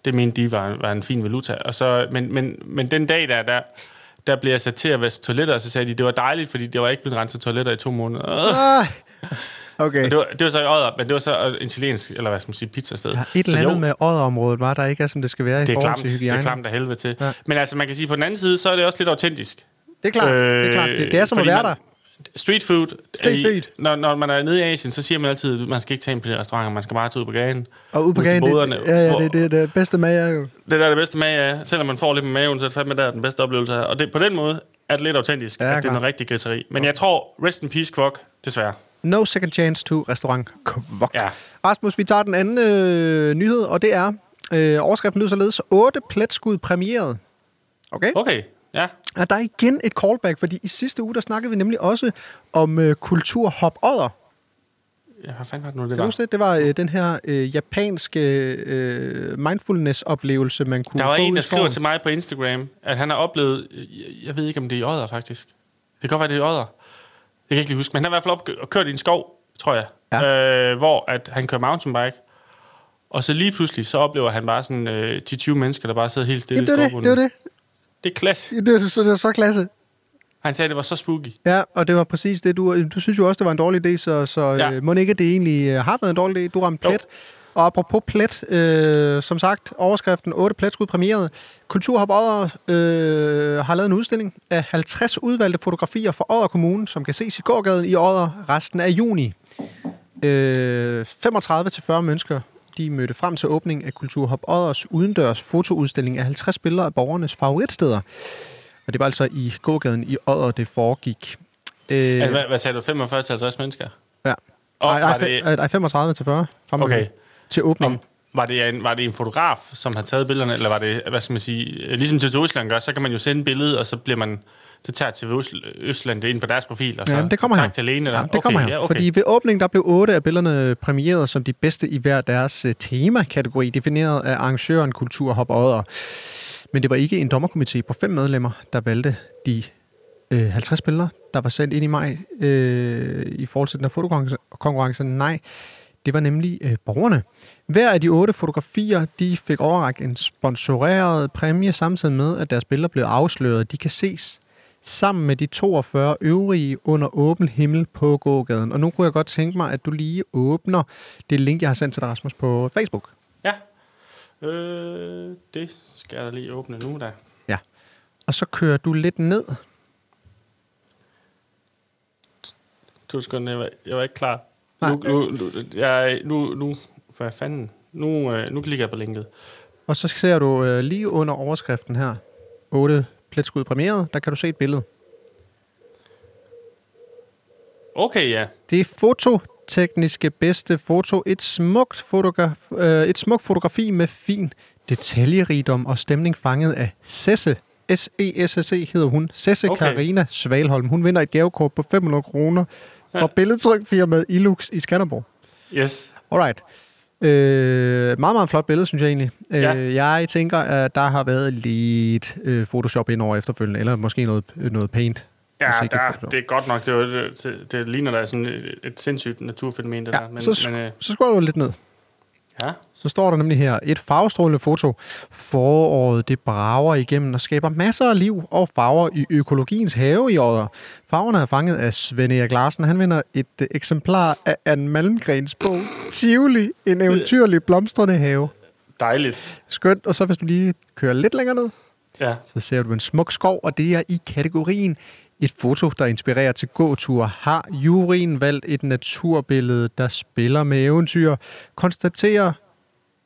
det mente de var, var en fin valuta. Og så, men, men, men den dag der, der, der blev jeg sat til at vaske toiletter, og så sagde de, det var dejligt, fordi det var ikke blevet renset toiletter i to måneder. Øh. Ah, okay. Det var, det var så i Odder, men det var så en italiensk, eller hvad skal man sige, pizzasted. Ja, et eller Så jo, andet med odderområdet var der ikke er, som det skal være i det er forhold klamt, til det hygiejne. er klamt af helvede til. Ja. Men altså, man kan sige, på den anden side, så er det også lidt autentisk. Det er klart, øh, det er klart. Det, det er som at fordi være man, der. Street food. Street er i- food. Når, når man er nede i Asien, så siger man altid, at man skal ikke tage ind på de restauranter, man skal bare tage ud på gaden. Og på ud til gaden, det, boderne, ja, ja, hvor- det, det, det bedste med er jo. Det der er det bedste med, ja. selvom man får lidt med maven, så er det fandme der er den bedste oplevelse. Og det, på den måde er det lidt autentisk, Ja, ja, at det er noget rigtig griseri. Men jeg tror, rest in peace, Kvok, desværre. No second chance to restaurant Kvok. Ja. Rasmus, vi tager den anden øh, nyhed, og det er, øh, overskriften lyder således, 8 pletskud premieret. Okay? Okay, ja. Og der er igen et callback, fordi i sidste uge, der snakkede vi nemlig også om øh, kulturhop odder. ja. Hvad fanden var det nu, det var? det? Det var øh, den her øh, japanske øh, mindfulness-oplevelse, man kunne Der var få en, der skriver til mig på Instagram, at han har oplevet, jeg- jeg ved ikke, om det er i Odder, faktisk. Det kan godt være, det er i Odder. Jeg kan ikke lige huske, men han har i hvert fald op- kørt i en skov, tror jeg, ja. øh, hvor at han kører mountainbike. Og så lige pludselig, så oplever han bare sådan øh, 10-20 mennesker, der bare sidder helt stille Jamen, det i skovbunden. det det. Det er klasse. Det er, så, det er så klasse. Han sagde, det var så spooky. Ja, og det var præcis det. Du, du synes jo også, det var en dårlig idé, så, så Ja. øh, må det ikke, det egentlig øh, har været en dårlig idé. Du ramte Jo. plet. Og apropos plet, øh, som sagt, overskriften 8 pletskud premieret. Kulturhop Odder øh, har lavet en udstilling af 50 udvalgte fotografier for Odder Kommune, som kan ses i gågaden i Odder resten af juni. Øh, 35-40 mennesker de mødte frem til åbningen af Kulturhop Odders udendørs fotoudstilling af 50 billeder af borgernes favoritsteder. Og det var altså i gågaden i Odder, det foregik. Øh, Altså, hvad, hvad sagde du? 45-50 mennesker? ja. Og Ej, var det, fe- ej, 35 til 40. frem Okay. Til åbningen. og var, det en, var det en fotograf, som har taget billederne, eller var det, hvad skal man sige, ligesom til Østland gør, så kan man jo sende billedet, og så bliver man, så tager TV Øst- Østland det ind på deres profil, og så Ja, det kommer tak her. til Lene. Ja, det kommer her. Ja, okay. Fordi ved åbningen, der blev otte af billederne præmieret som de bedste i hver deres øh, temakategori, defineret af arrangøren Kulturhop Odder. Men det var ikke en dommerkomité på fem medlemmer, der valgte de øh, 50 billeder, der var sendt ind i maj øh, i forhold til den her fotokonkurrence. Nej, det var nemlig øh, borgerne. Hver af de otte fotografier, de fik overrækt en sponsoreret præmie, samtidig med, at deres billeder blev afsløret. De kan ses sammen med de 42 øvrige under åben himmel på gågaden. Og nu kunne jeg godt tænke mig, at du lige åbner det link, jeg har sendt til Rasmus, på Facebook. Ja. Øh, det skal jeg da lige åbne nu, da. Ja. Og så kører du lidt ned. To sekunder, jeg var, jeg var ikke klar. Nej. Nu, nu, nu, jeg, nu, nu, hvad fanden? Nu, øh, nu klikker jeg på linket. Og så ser du øh, lige under overskriften her, 8 pletskud premieret, der kan du se et billede. Okay, ja. Det er fototekniske bedste foto. Et smukt, fotogra- øh, et smukt fotografi med fin detaljerigdom og stemning fanget af Sesse. S-E-S-S-E hedder hun. Sesse okay. Karina Svalholm. Hun vinder et gavekort på 500 kroner fra [laughs] billedtrykfirmaet Ilux i Skanderborg. Yes. Alright. Øh, meget, meget flot billede, synes jeg egentlig. Ja. Øh, jeg tænker, at der har været lidt øh, Photoshop ind over efterfølgende, eller måske noget, noget paint. Ja, der, Photoshop. det er godt nok. Det, var, det, det ligner da sådan et, et sindssygt naturfænomen, det Ja, der. Men, så, men, øh, så scroller du lidt ned. ja. Så står der nemlig her, et farvestrålende foto. Foråret, det brager igennem og skaber masser af liv og farver i økologiens have i året. Farverne er fanget af Svend Erik Larsen. Han vinder et øh, eksemplar af Anne Malmgrens bog, Tivoli, en eventyrlig blomstrende have. Dejligt. Skønt, og så hvis du lige kører lidt længere ned, Ja. så ser du en smuk skov, og det er i kategorien et foto, der inspirerer til gåture. Har juryen valgt et naturbillede, der spiller med eventyr, konstaterer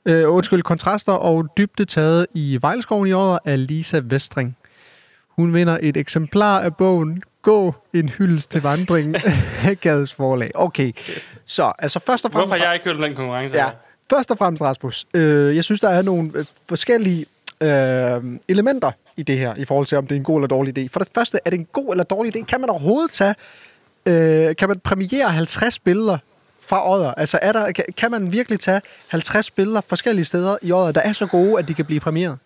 øh, undskyld, kontraster og dybde taget i Vejlskoven i år af Lisa Vestring. Hun vinder et eksemplar af bogen Gå en hyldest til vandringen af [laughs] Gades forlag. Okay, så altså først og fremmest... Hvorfor har jeg ikke hørt om den konkurrence? Ja, først og fremmest, Rasmus. Øh, jeg synes, der er nogle øh, forskellige øh, elementer i det her, i forhold til, om det er en god eller dårlig idé. For det første, er det en god eller dårlig idé? Kan man overhovedet tage... Øh, kan man premiere 50 billeder fra Odder? Altså, er der, kan, man virkelig tage 50 billeder forskellige steder i Odder, der er så gode, at de kan blive premieret?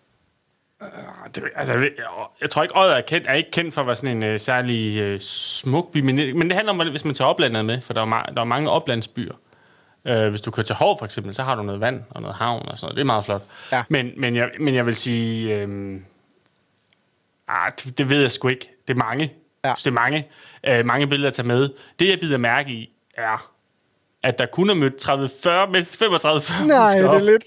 Det, altså, jeg, jeg tror ikke, Odder er, kendt, er ikke kendt for at være sådan en uh, særlig uh, smuk by, men, men det handler om, hvis man tager oplandet med, for der er, ma- der er mange oplandsbyer. Uh, hvis du kører til Hov for eksempel, så har du noget vand og noget havn og sådan noget. Det er meget flot. Ja. Men, men, jeg, men jeg vil sige, øhm, ah, det, det ved jeg sgu ikke. Det er mange. Ja. Det er mange, uh, mange billeder at tage med. Det, jeg bider mærke i, er, at der kun er mødt 30, 40, mindst 35 40 Nej, det er op. lidt...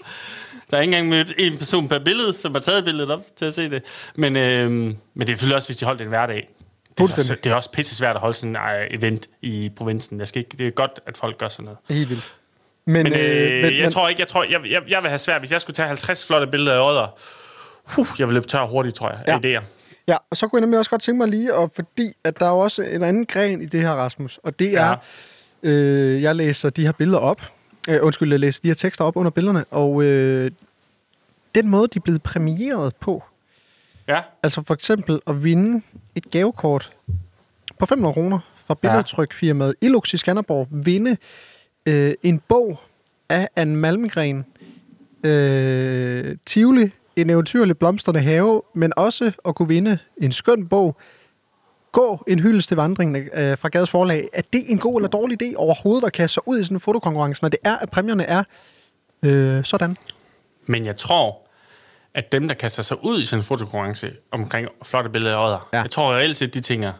Der er ikke engang mødt en person per billede, som har taget billedet op til at se det. Men, øhm, men det er selvfølgelig også, hvis de holdt en hverdag. Det er, også, det er også pisse svært at holde sådan en øh, event i provinsen. Jeg skal ikke, det er godt, at folk gør sådan noget. Helt vildt. Men, Men, øh, men, jeg tror ikke, jeg, tror, jeg, jeg, jeg vil have svært, hvis jeg skulle tage 50 flotte billeder af Odder. Uh, jeg vil løbe tør hurtigt, tror jeg, af idéer. Ja, og så kunne jeg nemlig også godt tænke mig lige, og fordi at der er også en anden gren i det her, Rasmus, og det er, Ja. Øh, jeg læser de her billeder op, øh, undskyld, jeg læser de her tekster op under billederne, og øh, den måde, de er blevet præmieret på, Ja, altså for eksempel at vinde et gavekort på 500 kroner fra billedtrykfirmaet Ilux i Skanderborg, vinde øh, en bog af Anne Malmgren, øh, Tivoli, en eventyrlig blomstrende have, men også at kunne vinde en skøn bog, Gå en hyldest til vandringen øh, fra Gades Forlag. Er det en god eller dårlig idé overhovedet at kaste sig ud i sådan en fotokonkurrence, når det er, at præmierne er øh, sådan? men jeg tror, at dem, der kaster sig ud i sådan en fotokonkurrence omkring flotte billeder af Odder, Ja. jeg tror reelt set, de tænker,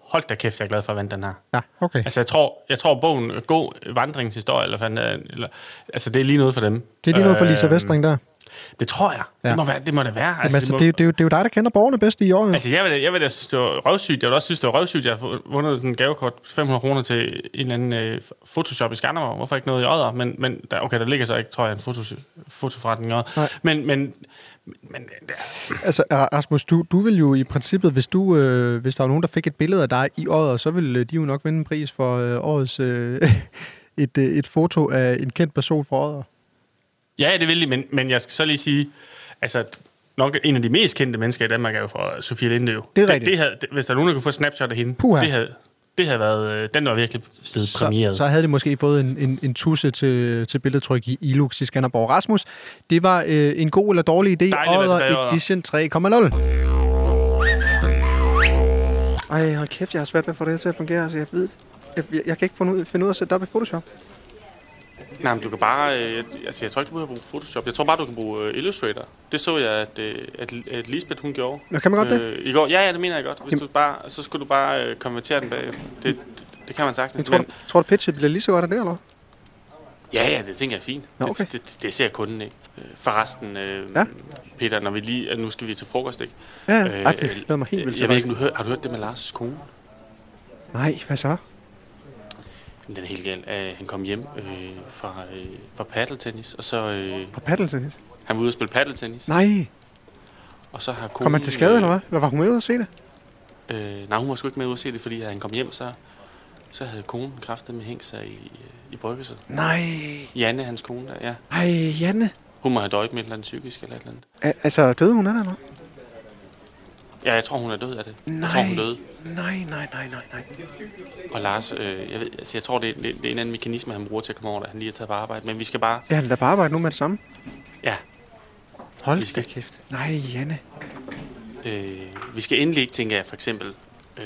hold da kæft, jeg er glad for at vinde den her. Ja, okay. Altså, jeg tror, jeg tror bogen God vandringshistorie, eller, fanden, er- eller altså, det er lige noget for dem. Det er lige noget for Lisa Øhm, Vestring der. Det tror jeg. Ja. Ja. Det, må være, det må det være. Jamen, Altså, altså, det må, det, er jo- det, er jo- det er jo dig, der kender borgerne bedst i år. jo. altså, jeg vil, jeg vil da synes, det var røvsygt. Jeg vil også synes, det var røvsygt, jeg har vundet sådan en gavekort 500 kroner til en eller anden øh, Photoshop i Skanderborg. Hvorfor ikke noget i Odder? Men, men der, okay, der ligger så ikke, tror jeg, en fotos, fotoforretning i. Men, men, men det er- Altså, Rasmus, du, du vil jo i princippet, hvis, du, øh, hvis der var nogen, der fik et billede af dig i året, så ville øh, de jo nok vinde en pris for øh, årets øh, [laughs] et, øh, et foto af en kendt person fra året. Ja, det vil de, men, men jeg skal så lige sige, altså nok en af de mest kendte mennesker i Danmark er jo fra Sofie Linde jo. Det er det, rigtigt. det havde, det, hvis der er nogen, der kunne få et snapshot af hende, Puha. det havde, det havde været, øh, den var virkelig blevet Så, præmieret. så havde de måske fået en, en, en tusse til, til billedtryk i Ilux i Skanderborg. Rasmus, det var øh, en god eller dårlig idé. Odder Odder. Edition 3,0. Ej, hold kæft, jeg har svært ved at få det her til at fungere. Altså, jeg ved, jeg, jeg, jeg kan ikke finde ud, finde ud af at sætte det op i Photoshop. Nej, men du kan bare... Øh, altså, jeg tror ikke, du behøver bruge Photoshop. Jeg tror bare, du kan bruge øh, Illustrator. Det så jeg, at, øh, at, at Lisbeth, hun gjorde. Nå, kan man godt det? Øh, I går. Ja, ja, det mener jeg godt. Hvis du bare, så skulle du bare øh, konvertere den bagefter. Det, det, det kan man sagtens. Jeg tror, Men, du, tror du, pitchet bliver lige så godt af det, eller? ja, ja, det tænker jeg er fint. Nå, okay. det, det, det, ser kunden ikke. Øh, Forresten, øh, Ja. Peter, når vi lige... at Nu skal vi til frokost, ikke? Ja, ja. Ej, det mig helt vildt. Øh, Jeg ved ikke, du hør, har du hørt det med Lars' kone? Nej, hvad så? Den er helt gal. Uh, han kom hjem øh, fra, øh, fra paddeltennis, og så... Øh, På paddeltennis? han var ude og spille paddeltennis. Nej. Og så har konen... Kom han til skade, eller hvad? Hvad var hun med ude at se det? Øh, nej, hun var sgu ikke med ud at se det, fordi da han kom hjem, så, så havde konen kraftet med hængt sig i, i bryggelset. Nej. Janne, hans kone der, ja. Ej, Janne. Hun må have døjet med et eller andet psykisk eller et eller andet. A- altså, døde hun eller? Ja, jeg tror, hun er død af det. Nej. Jeg tror, hun døde. Nej, nej, nej, nej, nej. Og Lars, øh, jeg, ved, altså, jeg tror, det er, det, det er en anden mekanisme, han bruger til at komme over, da han lige har taget på arbejde. Men vi skal bare... Ja, han er bare arbejde nu med det samme. Ja, Hold Vi da skal- kæft. Nej, Janne. øh, vi skal endelig ikke, tænker jeg, for eksempel... Øh,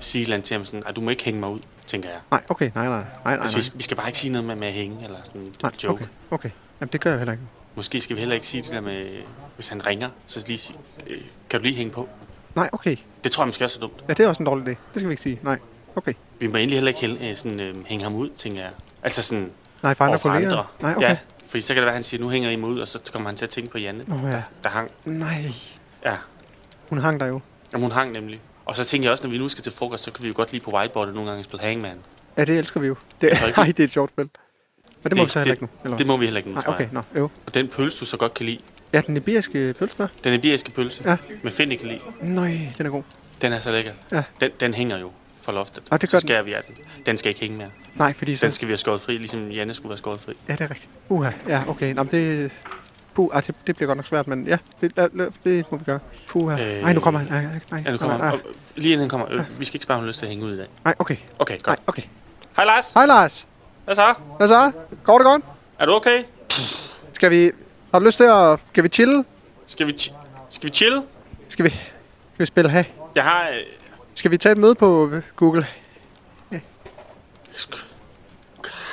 sige et eller til ham sådan, at du må ikke hænge mig ud, tænker jeg. Nej, okay, nej, nej, nej, nej, nej. Altså, vi, vi skal bare ikke sige noget med, med at hænge, eller sådan en nej joke. okay, okay. Jamen, det gør jeg heller ikke. Måske skal vi heller ikke sige det der med, hvis han ringer, så lige sige, øh, kan du lige hænge på? Nej, okay. Det tror jeg måske også er dumt. Ja, det er også en dårlig idé. Det skal vi ikke sige. Nej, okay. Vi må endelig heller ikke hælde, øh, sådan, øh, hænge ham ud, tænker jeg. Altså sådan Nej, for andre kolleger. andre. Nej, okay. Ja, fordi så kan det være, at han siger, nu hænger I mig ud, og så kommer han til at tænke på Janne, Nå, ja. der, der hang. Nej. Ja, Hun hang der jo. Jamen, hun hang nemlig. Og så tænker jeg også, når vi nu skal til frokost, så kan vi jo godt lige på whiteboardet nogle gange spille Hangman. Ja, det elsker vi jo. Det, nej, det er et sjovt spil. Men det må vi så heller det, ikke nu. Eller? Det må vi heller ikke nu, Nej, okay, nå, jo. Og den pølse, du så godt kan lide, Ja, den iberiske pølse der. den iberiske pølse Ja. med fennikel i, Nøj, den er god. den er så lækker. Ja. Den, den hænger jo fra loftet. Og det så gør den. skærer vi af den. Den skal ikke hænge mere. Nej, fordi så... Den skal vi have skåret fri, ligesom Janne skulle være skåret fri. Ja, det er rigtigt. Uha, ja, okay. Nå, men det... Puh, ah, det, det bliver godt nok svært, men ja, det, lad, det må vi gøre. Puh, Øh, nej, nu kommer han. Nej, nej, nej, Ja, nu kommer nej, han. Og, lige inden han kommer. Øh, vi skal ikke spørge, om lyst til at hænge ud i dag. nej, okay. Okay, Nej, godt. okay. Hej Lars. Hej, Lars. Hvad så? Hvad så? Går det godt? Er du okay? Skal vi... Har du lyst til at... Skal vi chille? Skal vi, ch- skal vi chill? Skal vi... Skal vi spille her? Jeg har... Øh, Skal vi tage et møde på Google?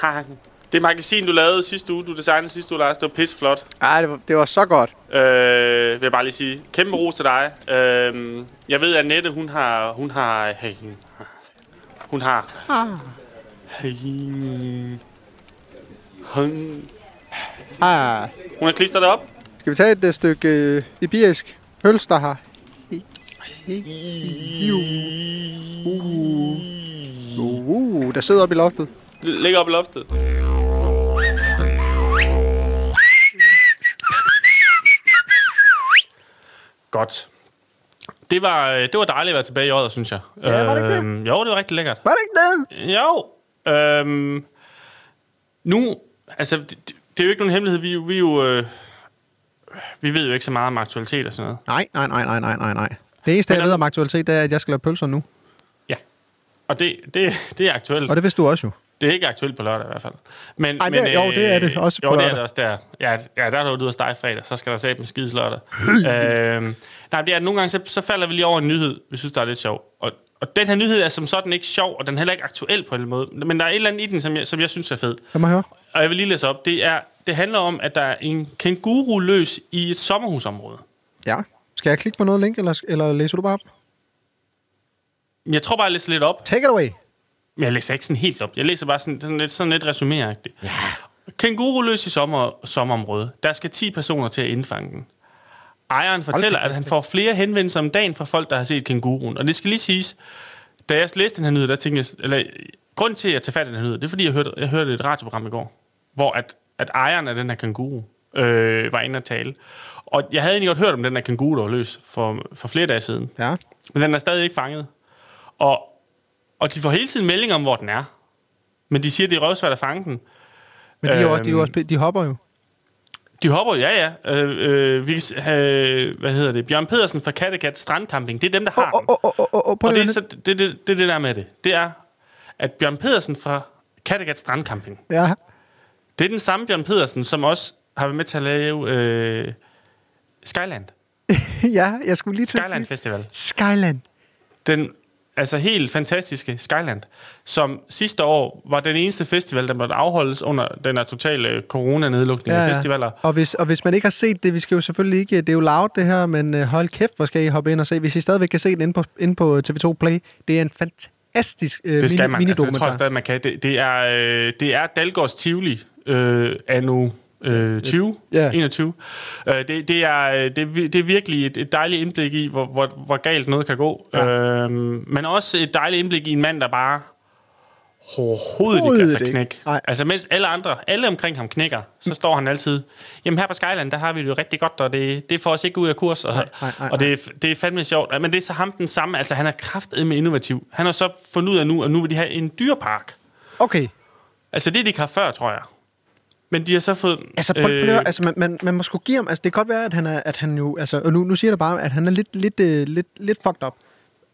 Kang. det magasin, du lavede sidste uge, du designede sidste uge, Lars, det var pisse flot. Ej, det var, det var så godt. Øh, vil jeg bare lige sige. Kæmpe ro til dig. Øh, jeg ved, at Nette, hun har... Hun har... Hey, hun har... Hey, hun, Ah, hun har klistret op. skal vi tage et uh, stykke øh, iberisk pølse, der har... Uh, uh, der sidder op i loftet. Ligger op i loftet. Godt. Det var, øh, det var dejligt at være tilbage i året, synes jeg. Ja, var det ikke det? Øhm, Jo, det var rigtig lækkert. Var det ikke det? Jo. Øhm, nu, altså, det, det er jo ikke nogen hemmelighed. Vi, jo- vi, jo, øh, vi ved jo ikke så meget om aktualitet og sådan noget. Nej, nej, nej, nej, nej, nej, nej. Det eneste, Men jeg ved om aktualitet, det er, at jeg skal lave pølser nu. Ja. Og det, det, det er aktuelt. Og det vidste du også jo. Det er ikke aktuelt på lørdag i hvert fald. Men, Ej, det er- jo, det er det også jo, på det er det også der. Ja, ja der er du ude og stege fredag, så skal der sætte med skides lørdag. øhm, nej, det er, at nogle gange så, så falder vi lige over en nyhed, vi synes, der er lidt sjov. Og, og den her nyhed er som sådan ikke sjov, og den er heller ikke aktuel på en måde. Men der er et eller andet i den, som jeg, som jeg synes er fed. Lad mig høre. Og jeg vil lige læse op. Det, er, det handler om, at der er en kænguru løs i et sommerhusområde. Ja. Skal jeg klikke på noget link, eller, eller læser du bare op? Jeg tror bare, jeg læser lidt op. Take it away. Jeg læser ikke sådan helt op. Jeg læser bare sådan, sådan lidt, sådan lidt resuméragtigt. Ja. Kænguru løs i sommer, sommerområdet. Der skal 10 personer til at indfange den. Ejeren fortæller, at han får flere henvendelser om dagen fra folk, der har set kænguruen. Og det skal lige siges, da jeg læste den her nyhed, der tænkte jeg, eller grund til, at jeg tager fat i den her nyhed, det er, fordi jeg hørte, jeg hørte et radioprogram i går, hvor at, at ejeren af den her kænguru øh, var inde at tale. Og jeg havde egentlig godt hørt om den her kænguru, der var løs for, for flere dage siden. Ja. Men den er stadig ikke fanget. Og, og de får hele tiden meldinger om, hvor den er. Men de siger, at det er røvsvært at fange den. Men de, er jo, også- de, er jo Øhm. også, de hopper jo. De hopper, ja, ja. Øh, øh, vi øh, hvad hedder det? Bjørn Pedersen fra Kattegat Strandcamping. Det er dem, der har prøv Og det er, så, det, det, det er det der med det. Det er, at Bjørn Pedersen fra Kattegat Strandcamping, Ja. det er den samme Bjørn Pedersen, som også har været med til at lave øh, Skyland. [laughs] ja, jeg skulle lige til Skyland. Festival. Skyland. Den altså helt fantastiske Skyland, som sidste år var den eneste festival, der måtte afholdes under den her totale coronanedlukning Ja, af festivaler. Og hvis, og hvis man ikke har set det, vi skal jo selvfølgelig ikke, det er jo loud det her, men øh, hold kæft, hvor skal I hoppe ind og se. Hvis I stadigvæk kan se den inde på, inde på TV2 Play, det er en fantastisk øh, Det skal mini, man. Altså, det tror jeg stadig, man kan. Det, det, er, øh, det er Dalgårds Tivoli øh, anno øh, 20, Ja. 21. Øh, det, det, er, øh, det, det er virkelig et, et dejligt indblik i, hvor, hvor, hvor galt noget kan gå. Ja. Øh, men også et dejligt indblik i en mand, der bare overhovedet ikke Overhovedet altså ikke. knæk. Nej. Altså mens alle andre, alle omkring ham knækker, så står han altid, jamen her på Skyland, der har vi det jo rigtig godt, og det, det får os ikke ud af kurs. Og, Nej, nej, nej, og det, er- det er fandme sjovt. Men det er så ham den samme, altså han er kraftet med innovativ. Han har så fundet ud af nu, at nu vil de have en dyrepark. Okay. Altså det de ikke har før, tror jeg. Men de har så fået... Altså, prøv, øh, prøv, altså man, man, man må sgu give ham... Altså, det kan godt være, at han, er, at han jo... Altså, og nu, nu siger jeg bare, at han er lidt, lidt, øh, lidt, lidt fucked up.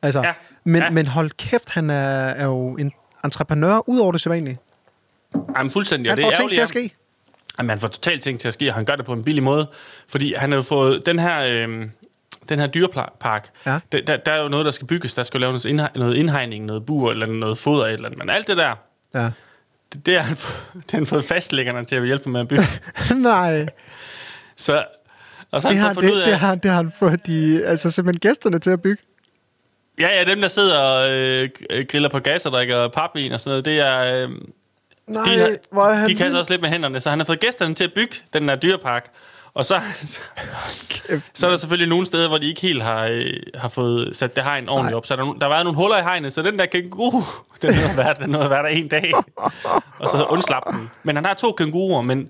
Altså, Ja, Men, ja. men hold kæft, han er, er jo en entreprenør ud over det sædvanlige. Jamen fuldstændig, Han det får er ting til at ske. Jamen, han får totalt ting til at ske, og han gør det på en billig måde. Fordi han har jo fået den her, øh, den her dyrepark. Ja. Der, der, der er jo noget, der skal bygges. Der skal laves noget, indhe- noget indhegning, noget bur, eller noget foder, eller andet. Men alt det der, Ja. Det, det [laughs] har han, fået- han fastlæggerne til at hjælpe med at bygge. [laughs] Nej, så, og så har det han har, så fundet ud det, af... det, har, det har han fået de, altså simpelthen gæsterne til at bygge. Ja, ja, dem, der sidder og øh, griller på gas og drikker papvin og sådan noget, det er... Øh, Nej, de, har, hvor er han de kaster vild. også lidt med hænderne, så han har fået gæsterne til at bygge den her dyrepark. Og så, Kæft. så er der selvfølgelig nogle steder, hvor de ikke helt har, øh, har fået sat det hegn ordentligt Nej. op. Så der, er der har været nogle huller i hegnet, så den der kænguru, [laughs] den har været, den har været der en dag. Og så undslap den. Men han har to kænguruer, men den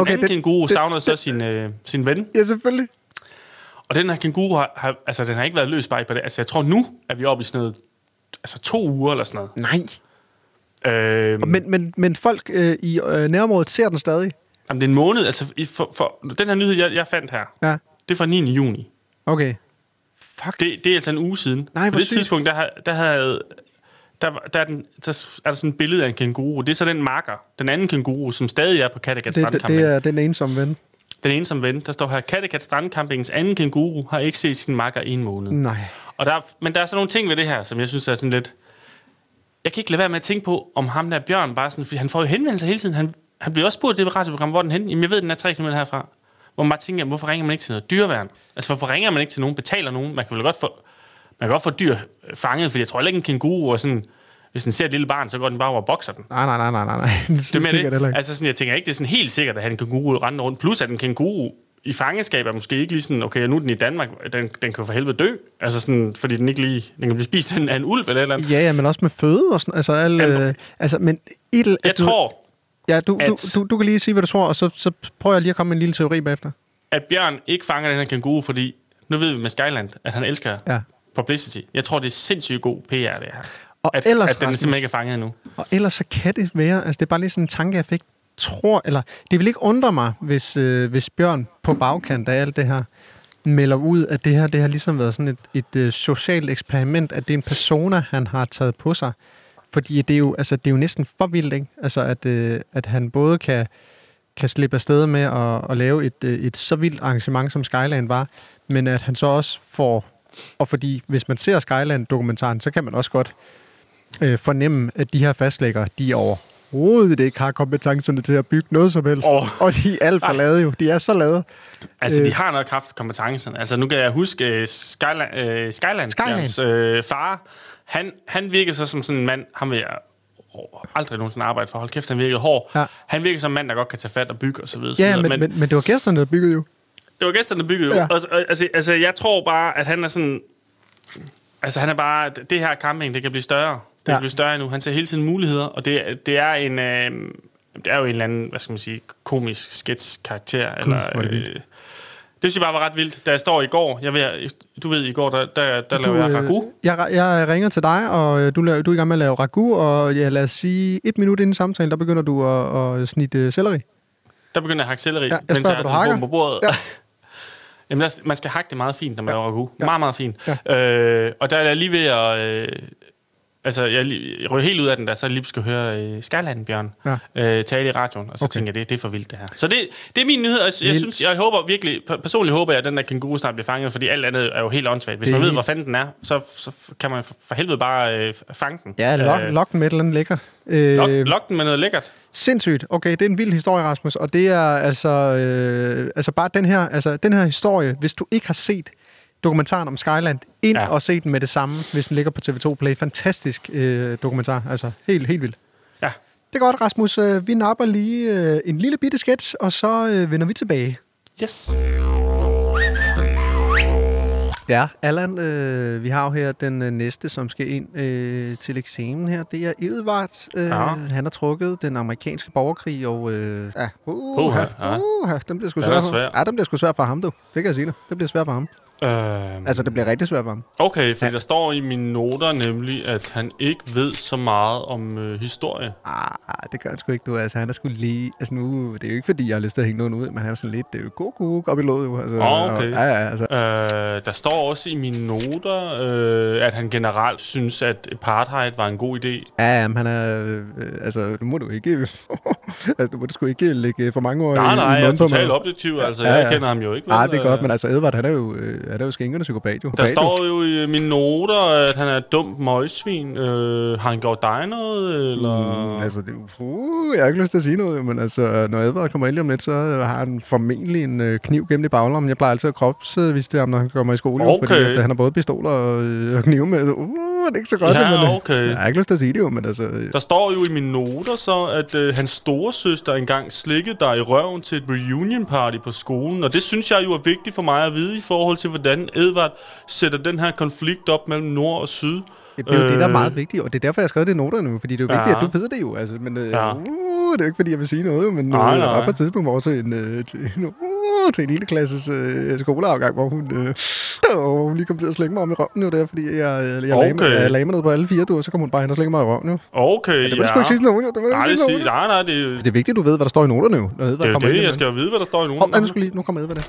Okay, anden det- kænguru det- savner så det- sin, øh, sin ven. Ja, selvfølgelig. Og den her kænguru har, har, altså, den har ikke været løs bare på det. Altså, jeg tror nu, at vi er oppe i sådan noget, altså to uger eller sådan Nej. noget. Øh, Men, men, men folk øh, i øh, nærområdet ser den stadig. Jamen, det er en måned. Altså, for, for, den her nyhed, jeg, jeg fandt her, Ja, det er fra 9. juni. okay. Fuck. Det, det er altså en uge siden. Nej, På det sygt. tidspunkt, der, der, havde, der, der, er den, der er der sådan et billede af en kænguru. Det er så den marker, den anden kænguru, som stadig er på Kattegat det, det, det er den ensomme ven. Den ene som ven, der står her, Kattegat Strandcampings anden kænguru har ikke set sin marker i en måned. Nej. Og der, er- men der er så nogle ting ved det her, som jeg synes er sådan lidt... Jeg kan ikke lade være med at tænke på, om ham der Bjørn bare sådan... Fordi han får jo henvendelser hele tiden. Han, han bliver også spurgt i det radioprogram, hvor den hen? Jamen, jeg ved, den er 3 km herfra. Hvor man bare tænker, hvorfor ringer man ikke til noget dyreværn? Altså, hvorfor ringer man ikke til nogen, betaler nogen? Man kan vel godt få, man kan godt få dyr fanget, for jeg tror heller ikke en kænguru, og sådan, hvis den ser et lille barn, så går den bare over og bokser den. Nej, nej, nej, nej, nej. Det er med sikkert heller det. ikke. Altså sådan, jeg tænker ikke, det er sådan helt sikkert, at have en kænguru rende rundt. Plus, at en kænguru i fangenskab er måske ikke lige sådan, okay, nu er den i Danmark, den, den kan for helvede dø. Altså sådan, fordi den ikke lige, den kan blive spist af en, af en ulv eller et eller andet. Ja, ja, men også med føde og sådan. Altså, alle, Jamen, øh, altså men et, Jeg du, tror, Ja, du, du, at- du, du kan lige sige, hvad du tror, og så, så prøver jeg lige at komme med en lille teori bagefter. at Bjørn ikke fanger den her kænguru, fordi nu ved vi med Skyland, at han elsker Ja. publicity. Jeg tror, det er sindssygt god PR, det her. Og At, ellers, at den Rasmus- simpelthen ikke er fanget endnu. Og ellers så kan det være, altså det er bare lige sådan en tanke, jeg fik, tror, eller det vil ikke undre mig, hvis, øh, hvis Bjørn på bagkant af alt det her, melder ud, at det her, det har ligesom været sådan et, et øh, socialt eksperiment, at det er en persona, han har taget på sig. Fordi det er jo, altså, det er jo næsten for vildt, ikke? Altså, at, øh, at han både kan, kan slippe afsted med at, at lave et, øh, et så vildt arrangement, som Skyland var, men at han så også får, og fordi hvis man ser Skyland-dokumentaren, så kan man også godt øh, fornemme, at de her fastlæggere, de overhovedet ikke har kompetencerne til at bygge noget som helst. Åh. Og de er alt for lade jo. De er så lade. Altså, Øh. de har nok haft kompetencen. Altså, nu kan jeg huske uh, Skyland, uh, Skyland, Skyland. Bjørns uh, far. Han, han virkede så som sådan en mand, han vil jeg aldrig nogensinde arbejde for. Hold kæft, han virkede hård. Ja. Han virkede som en mand, der godt kan tage fat og bygge og så videre. så Ja, videre. men, men, men det var gæsterne, der byggede jo. Det var gæsterne byggede jo. Ja. Ja. Og, og, altså, altså, jeg tror bare, at han er sådan... Altså, han er bare... Det her camping, det kan blive større. Det Ja. kan blive større endnu. Han ser hele tiden muligheder, og det, det er en... Øh, det er jo en eller anden, hvad skal man sige, komisk sketch-karakter. Eller, hvor er det øh, det synes jeg bare var ret vildt. Da jeg står i går, jeg ved, du ved, i går, der, der, der laver jeg øh, ragu. Jeg, jeg ringer til dig, og øh, du, laver, du er i gang med at lave ragu, og ja, lad os sige, et minut inden samtalen, der begynder du at, at snitte øh, selleri. Der begynder jeg at hakke selleri, Ja, jeg mens spørger, jeg hvad har telefonen på bordet. Ja. Ja. [laughs] Jamen, der, man skal hakke det meget fint, når man Ja. laver ragu. Ja. Meget, meget fint. Ja. Øh, og der er jeg lige ved at... Øh, altså, jeg, jeg røg helt ud af den der, så jeg lige skal høre øh, Skyland Bjørn Ja. øh, tale i radioen. Og så Okay. tænker jeg, det, det er for vildt, det her. Så det, det er min nyhed. og Jeg, synes, jeg håber virkelig... per- Personligt håber jeg, at den der kænguru snart bliver fanget, fordi alt andet er jo helt åndssvagt. Hvis Det man ved, hvor fanden den er, så, så kan man for, for helvede bare øh, fange den. Ja, lok, Øh, lok den med et eller andet lækker. Øh, lok, lok den med noget lækkert. Sindssygt. Okay, det er en vild historie, Rasmus. Og det er altså, øh, altså bare den her, altså den her historie, hvis du ikke har set dokumentaren om Skyland, ind ja. Og se den med det samme, hvis den ligger på TV2 Play. Fantastisk øh, dokumentar. Altså helt, helt vildt. Ja. Det er godt, Rasmus. Øh, Vi napper lige øh, en lille bitte sketch, og så øh, vender vi tilbage. Yes. Ja, Allan, øh, vi har jo her den øh, næste, som skal ind øh, til eksamen her. Det er Edvard. Øh, Ja. Han har trukket den amerikanske borgerkrig, og øh, ja, uh, ja. ja. Uh, den bliver sgu svær. svær. Ja, den bliver sgu svær for ham, du. Det kan jeg sige dig. Det bliver svært for ham. Øhm, Altså, det bliver rigtig svært for ham. Okay, for der står i mine noter nemlig, at han ikke ved så meget om øh, historie. Ah, det gør han sgu ikke, du. Altså, han er sgu lige... Altså, nu... Det er jo ikke, fordi jeg har lyst til at hænge nogen ud, men han er sådan lidt... Det er jo god kuk op i låget, jo. Altså, Åh, okay. og- Ja, ja, altså. Øh, der står også i mine noter, øh, at han generelt synes, at apartheid var en god idé. Ja, jamen, han er... Øh, altså, nu må du ikke... [laughs] altså, du må sgu ikke lægge for mange år Nej, i, nej, i jeg er totalt objektiv, altså. Ja, Jeg ja. kender ham jo ikke. Nej, det er godt, men altså Edvard, han er jo, øh, han er jo skænkerne psykopat, jo. Der Bag, står jo i mine noter, at han er et dumt møgsvin. Øh, har han gjort dig noget, eller... Mm, altså, det, jo- uh, jeg har ikke lyst til at sige noget, men altså, når Edvard kommer ind lige om lidt, så øh, har han formentlig en øh, kniv gennem i baglommen. Jeg plejer altid at kropsvise ham, når han kommer i skole, jo, Okay. fordi at, øh, han har både pistoler og, øh, og knive med. Uh, det er ikke så godt, Ja, men, øh, okay. jeg har ikke lyst til at sige det jo, men altså... øh, Der står jo i mine noter så, at øh, hans storesøster engang slikkede dig i røven til et reunion party på skolen, og det synes jeg jo er vigtigt for mig at vide i forhold til, hvordan Edvard sætter den her konflikt op mellem nord og syd. Det er jo det, der er Øh. meget vigtigt, og det er derfor, jeg har skrevet det i noterne nu, fordi det er jo vigtigt, Ja. at du ved det jo. Altså, men, øh, Ja. uh, det er jo ikke, fordi jeg vil sige noget, men Nej, øh, nej. på et tidspunkt til en, øh, til, [laughs] en, uh, til en 9. klasses øh, skoleafgang, hvor hun, øh, hun lige kom til at slænge mig om i røven, jo, der, fordi jeg, jeg, jeg, lagde, Okay. jeg lagde mig ned på alle fire, du, og så kom hun bare hen og slængte mig i røven, jo. Okay, Ja, det vil du sgu ikke sige til nogen, jo. Det du Nej, det nogen. nej, nej, det er Det er vigtigt, du ved, hvad der står i noterne, jo. Når Edvard det, er det jeg skal jo vide, hvad der står i nogen. Åh, oh, nu, skulle lige, nu kommer Edvard der.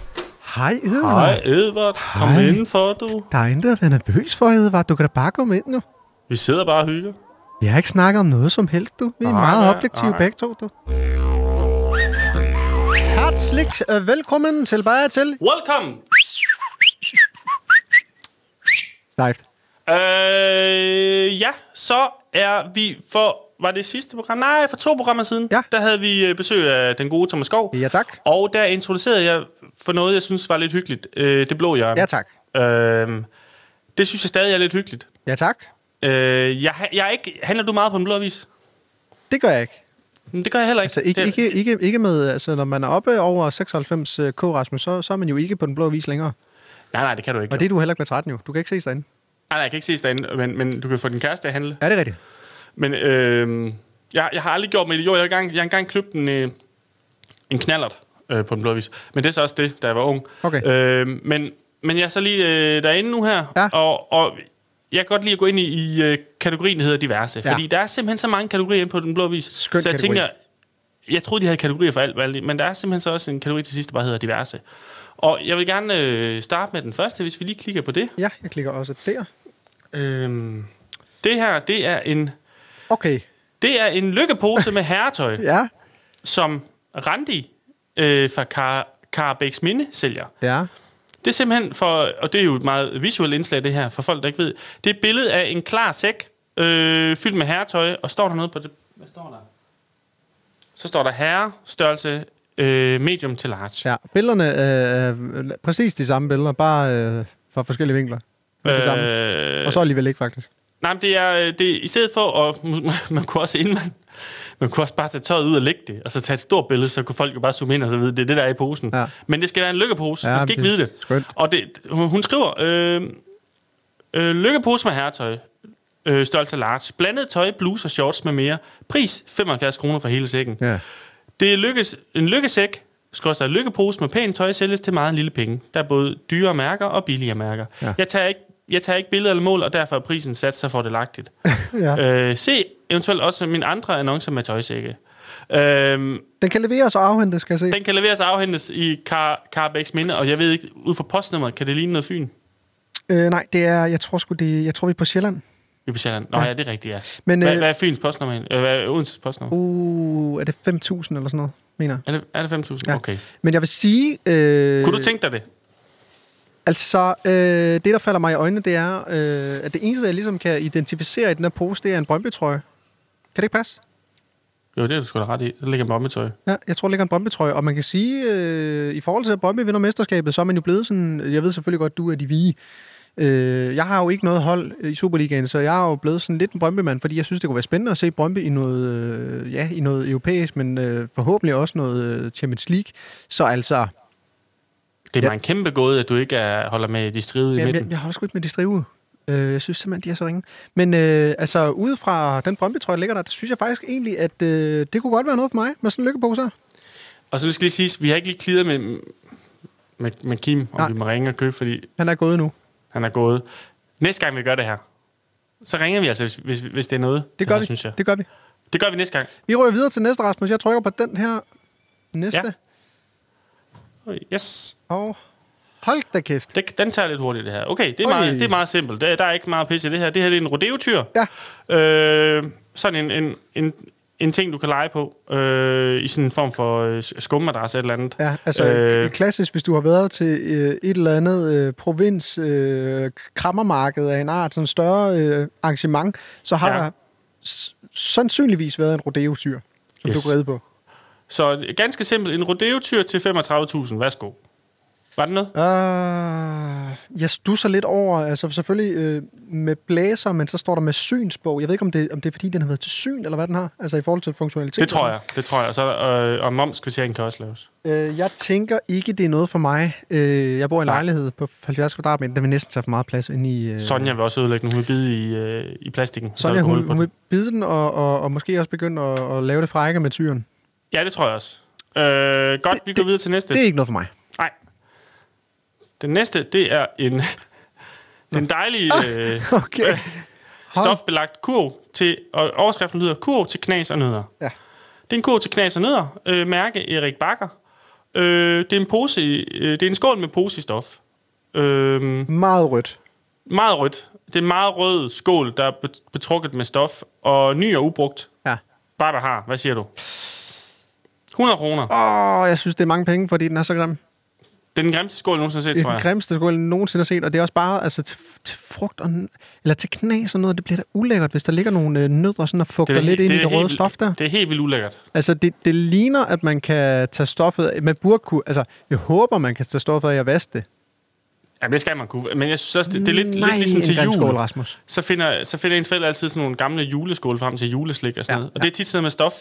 Hej, Edvard. Hej, Edvard. Kom Hej. indenfor, du. Der er intet at være nervøs for, Edvard. Du kan da bare komme ind nu. Vi sidder bare og hygger. Vi har ikke snakket om noget som helst, du. Vi er Nej, meget nej, objektive nej. begge to, du. Herzlich øh, velkommen tilbage til Welcome! Stejft. Øh, ja, så er vi for... Var det sidste program? Nej, for to programmer siden. Ja. Der havde vi øh, besøg af den gode Thomas Skov. Ja, tak. Og der introducerede jeg for noget, jeg synes var lidt hyggeligt. Øh, det blå hjørne. Ja, tak. Øh, det synes jeg stadig er lidt hyggeligt. Ja, tak. Øh, jeg, jeg er ikke, handler du meget på den blå avis? Det gør jeg ikke. Men Det gør jeg heller ikke. Altså, ikke, ikke, ikke, ikke med, altså, når man er oppe over 96 k, Rasmus, så, så er man jo ikke på den blå vis længere. Nej, nej, det kan du ikke. Og det er du heller ikke med 13 jo. Du kan ikke se derinde. Nej, nej, jeg kan ikke ses derinde, men, men du kan få din kæreste at handle. Ja, det er rigtigt. Men øh, jeg, jeg har aldrig gjort mig det. Jo, jeg har engang, jeg har engang købt en, øh, en knallert øh, på den blå avis. Men det er så også det, da jeg var ung. Okay. Øh, men, men jeg er så lige øh, derinde nu her, Ja. og, og jeg kan godt lide at gå ind i, i øh, kategorien, der hedder diverse. Ja. Fordi der er simpelthen så mange kategorier inde på den blå avis. Skøn så jeg kategori. tænker, jeg troede, de havde kategorier for alt, men der er simpelthen så også en kategori til sidst, der bare hedder diverse. Og jeg vil gerne øh, starte med den første, hvis vi lige klikker på det. Ja, jeg klikker også der. Øhm, det her, det er en, Okay. det er en lykkepose med herretøj, [laughs] Ja. som Randi øh, fra Kar Karabæks Minde sælger. Ja. Det er simpelthen for, og det er jo et meget visuelt indslag det her, for folk, der ikke ved. Det er et billede af en klar sæk, øh, fyldt med herretøj, og står der noget på det? Hvad står der? Så står der herre, størrelse, øh, medium til large. Ja. Billederne er øh, præcis de samme billeder, bare øh, fra forskellige vinkler. Men det samme. Øh, Og så alligevel ikke, faktisk. Nej, men det er, øh, det i stedet for, at [laughs] man kunne også inden man, man kunne også bare tage tøjet ud og lægge det, og så tage et stort billede, så kunne folk jo bare zoome ind og så vide, det er det, der er i posen. Ja. Men det skal være en lykkepose. Ja, man skal ikke vide det. skønt. Og det, hun, skriver, øh, øh, lykkepose med herretøj, øh, størrelse large, blandet tøj, bluse og shorts med mere. Pris 75 kroner for hele sækken. Ja. Det er lykkes, en lykkesæk, skrås af lykkepose med pænt tøj, sælges til meget lille penge. Der er både dyre mærker og billige mærker. Ja. Ja. Jeg, tager ikke, jeg tager ikke billeder eller mål, og derfor er prisen sat så fordelagtigt. [laughs] ja. Øh, se eventuelt også mine andre annoncer med tøjsække. Øh, Den kan leveres og afhentes, skal jeg se. den kan leveres og afhentes i Car Carbæks Minde, og jeg ved ikke, ud fra postnummeret, kan det ligne noget Fyn? Øh, nej, det er, jeg tror sgu, det, jeg tror, vi er på Sjælland. Vi er på Sjælland. Nå Ja. ja, det er rigtigt, ja. Men, Hvad, øh, hvad er Fyns postnummer? Øh, hvad er Odenses postnummer? Uh, er det 5.000 eller sådan noget, mener jeg. Er det, er det 5.000? Ja. Okay. Men jeg vil sige... Øh, Kunne du tænke dig det? Altså, øh, det der falder mig i øjnene, det er, øh, at det eneste, jeg ligesom kan identificere i den her pose, det er en Brøndby-trøje. Kan det ikke passe? Jo, det er du sgu da ret i. Der ligger bommetøj. Ja, jeg tror, det ligger en Brøndby-trøje. Og man kan sige, øh, i forhold til at Brøndby vinder mesterskabet, så er man jo blevet sådan... Jeg ved selvfølgelig godt, du er de vige. Øh, jeg har jo ikke noget hold i Superligaen, så jeg er jo blevet sådan lidt en Brøndby-mand, fordi jeg synes, det kunne være spændende at se Brøndby i noget, øh, ja, i noget europæisk, men øh, forhåbentlig også noget øh, Champions League. Så altså, Det er Ja. mig en kæmpe gåde, at du ikke er, holder med de strive i midten. jeg, jeg holder sgu ikke med de strive. Øh, jeg synes simpelthen, de er så ringe. Men øh, altså, ude fra den Brøndby-trøje, der ligger der, der synes jeg faktisk egentlig, at øh, det kunne godt være noget for mig med sådan en lykkepose her. Og så skal lige sige, vi har ikke lige klidret med, med, med Kim, om Nej. vi må ringe og købe, fordi Han er gået nu. han er gået. Næste gang, vi gør det her, så ringer vi altså, hvis, hvis, hvis det er noget. Det gør her, vi. Synes jeg. Det gør vi. Det gør vi næste gang. Vi rører videre til næste, Rasmus. Jeg trykker på den her næste. Ja. Yes. Og hold da kæft. Det, den tager lidt hurtigt, det her. Okay, det er, Oj. meget, det er meget simpelt. Der, der er ikke meget pisse i det her. Det her det er en rodeotyr. Ja. Øh, sådan en, en, en, en ting, du kan lege på. Øh, I sådan en form for øh, skummadras eller et eller andet. Ja, altså Øh. øh, klassisk, hvis du har været til øh, et eller andet øh, provins øh, krammermarked af en art, sådan en større øh, arrangement, så har Ja. der sandsynligvis været en rodeo-tyr, som Yes. du kan på. Så ganske simpelt. En rodeotyr til 35.000. Værsgo. Var det noget? Uh, jeg stusser lidt over, altså selvfølgelig øh, med blæser, men så står der med synsbog. Jeg ved ikke, om det, om det er, fordi den har været til syn, eller hvad den har, altså i forhold til funktionalitet. Det tror jeg. Det tror jeg. Så, øh, og momskvittering kan også laves. Øh, jeg tænker ikke, det er noget for mig. Øh, jeg bor i en Nej. lejlighed på 70 kvadratmeter. Den vil næsten tage for meget plads ind i... Øh, Sonja vil også ødelægge den. Hun vil bide i, øh, i plastikken. Sonja, hun, hun vil bide den, og, og, og måske også begynde at, at lave det frække med tyren. Ja, det tror jeg også. Øh, godt, vi går videre til næste. Det er ikke noget for mig. Den næste, det er en, den dejlige øh, Okay. stofbelagt kurv til, og overskriften lyder, kurv til knas og nødder. Ja. Det er en kurv til knas og nødder, øh, mærke Erik Bakker. Øh, det, er en pose, øh, det er en skål med pose i stof. Øh, Meget rødt. meget rødt. Det er en meget rød skål, der er bet- betrukket med stof, og ny og ubrugt. Ja. Bare der har. Hvad siger du? 100 kroner. Åh, jeg synes, det er mange penge, fordi den er så grim. Det er den grimmeste skål, jeg nogensinde har set, Det tror er den jeg. grimmeste skål, jeg nogensinde har set, og det er også bare altså, til, til frugt og, eller til knas og noget. Det bliver da ulækkert, hvis der ligger nogle øh, nødder sådan og fugter er lidt ind i det røde stof der. Det er helt vildt ulækkert. Altså, det, det ligner, at man kan tage stoffet af- med burku. Altså, jeg håber, man kan tage stoffet af at vaske det. Jamen, det skal man kunne. Men jeg synes også, det, det er lidt, Nej, lidt ligesom til jul. Skål, Rasmus. så finder, så finder ens forældre altid sådan nogle gamle juleskåle frem til juleslik og sådan Ja, noget. Og det er tit sådan med stof,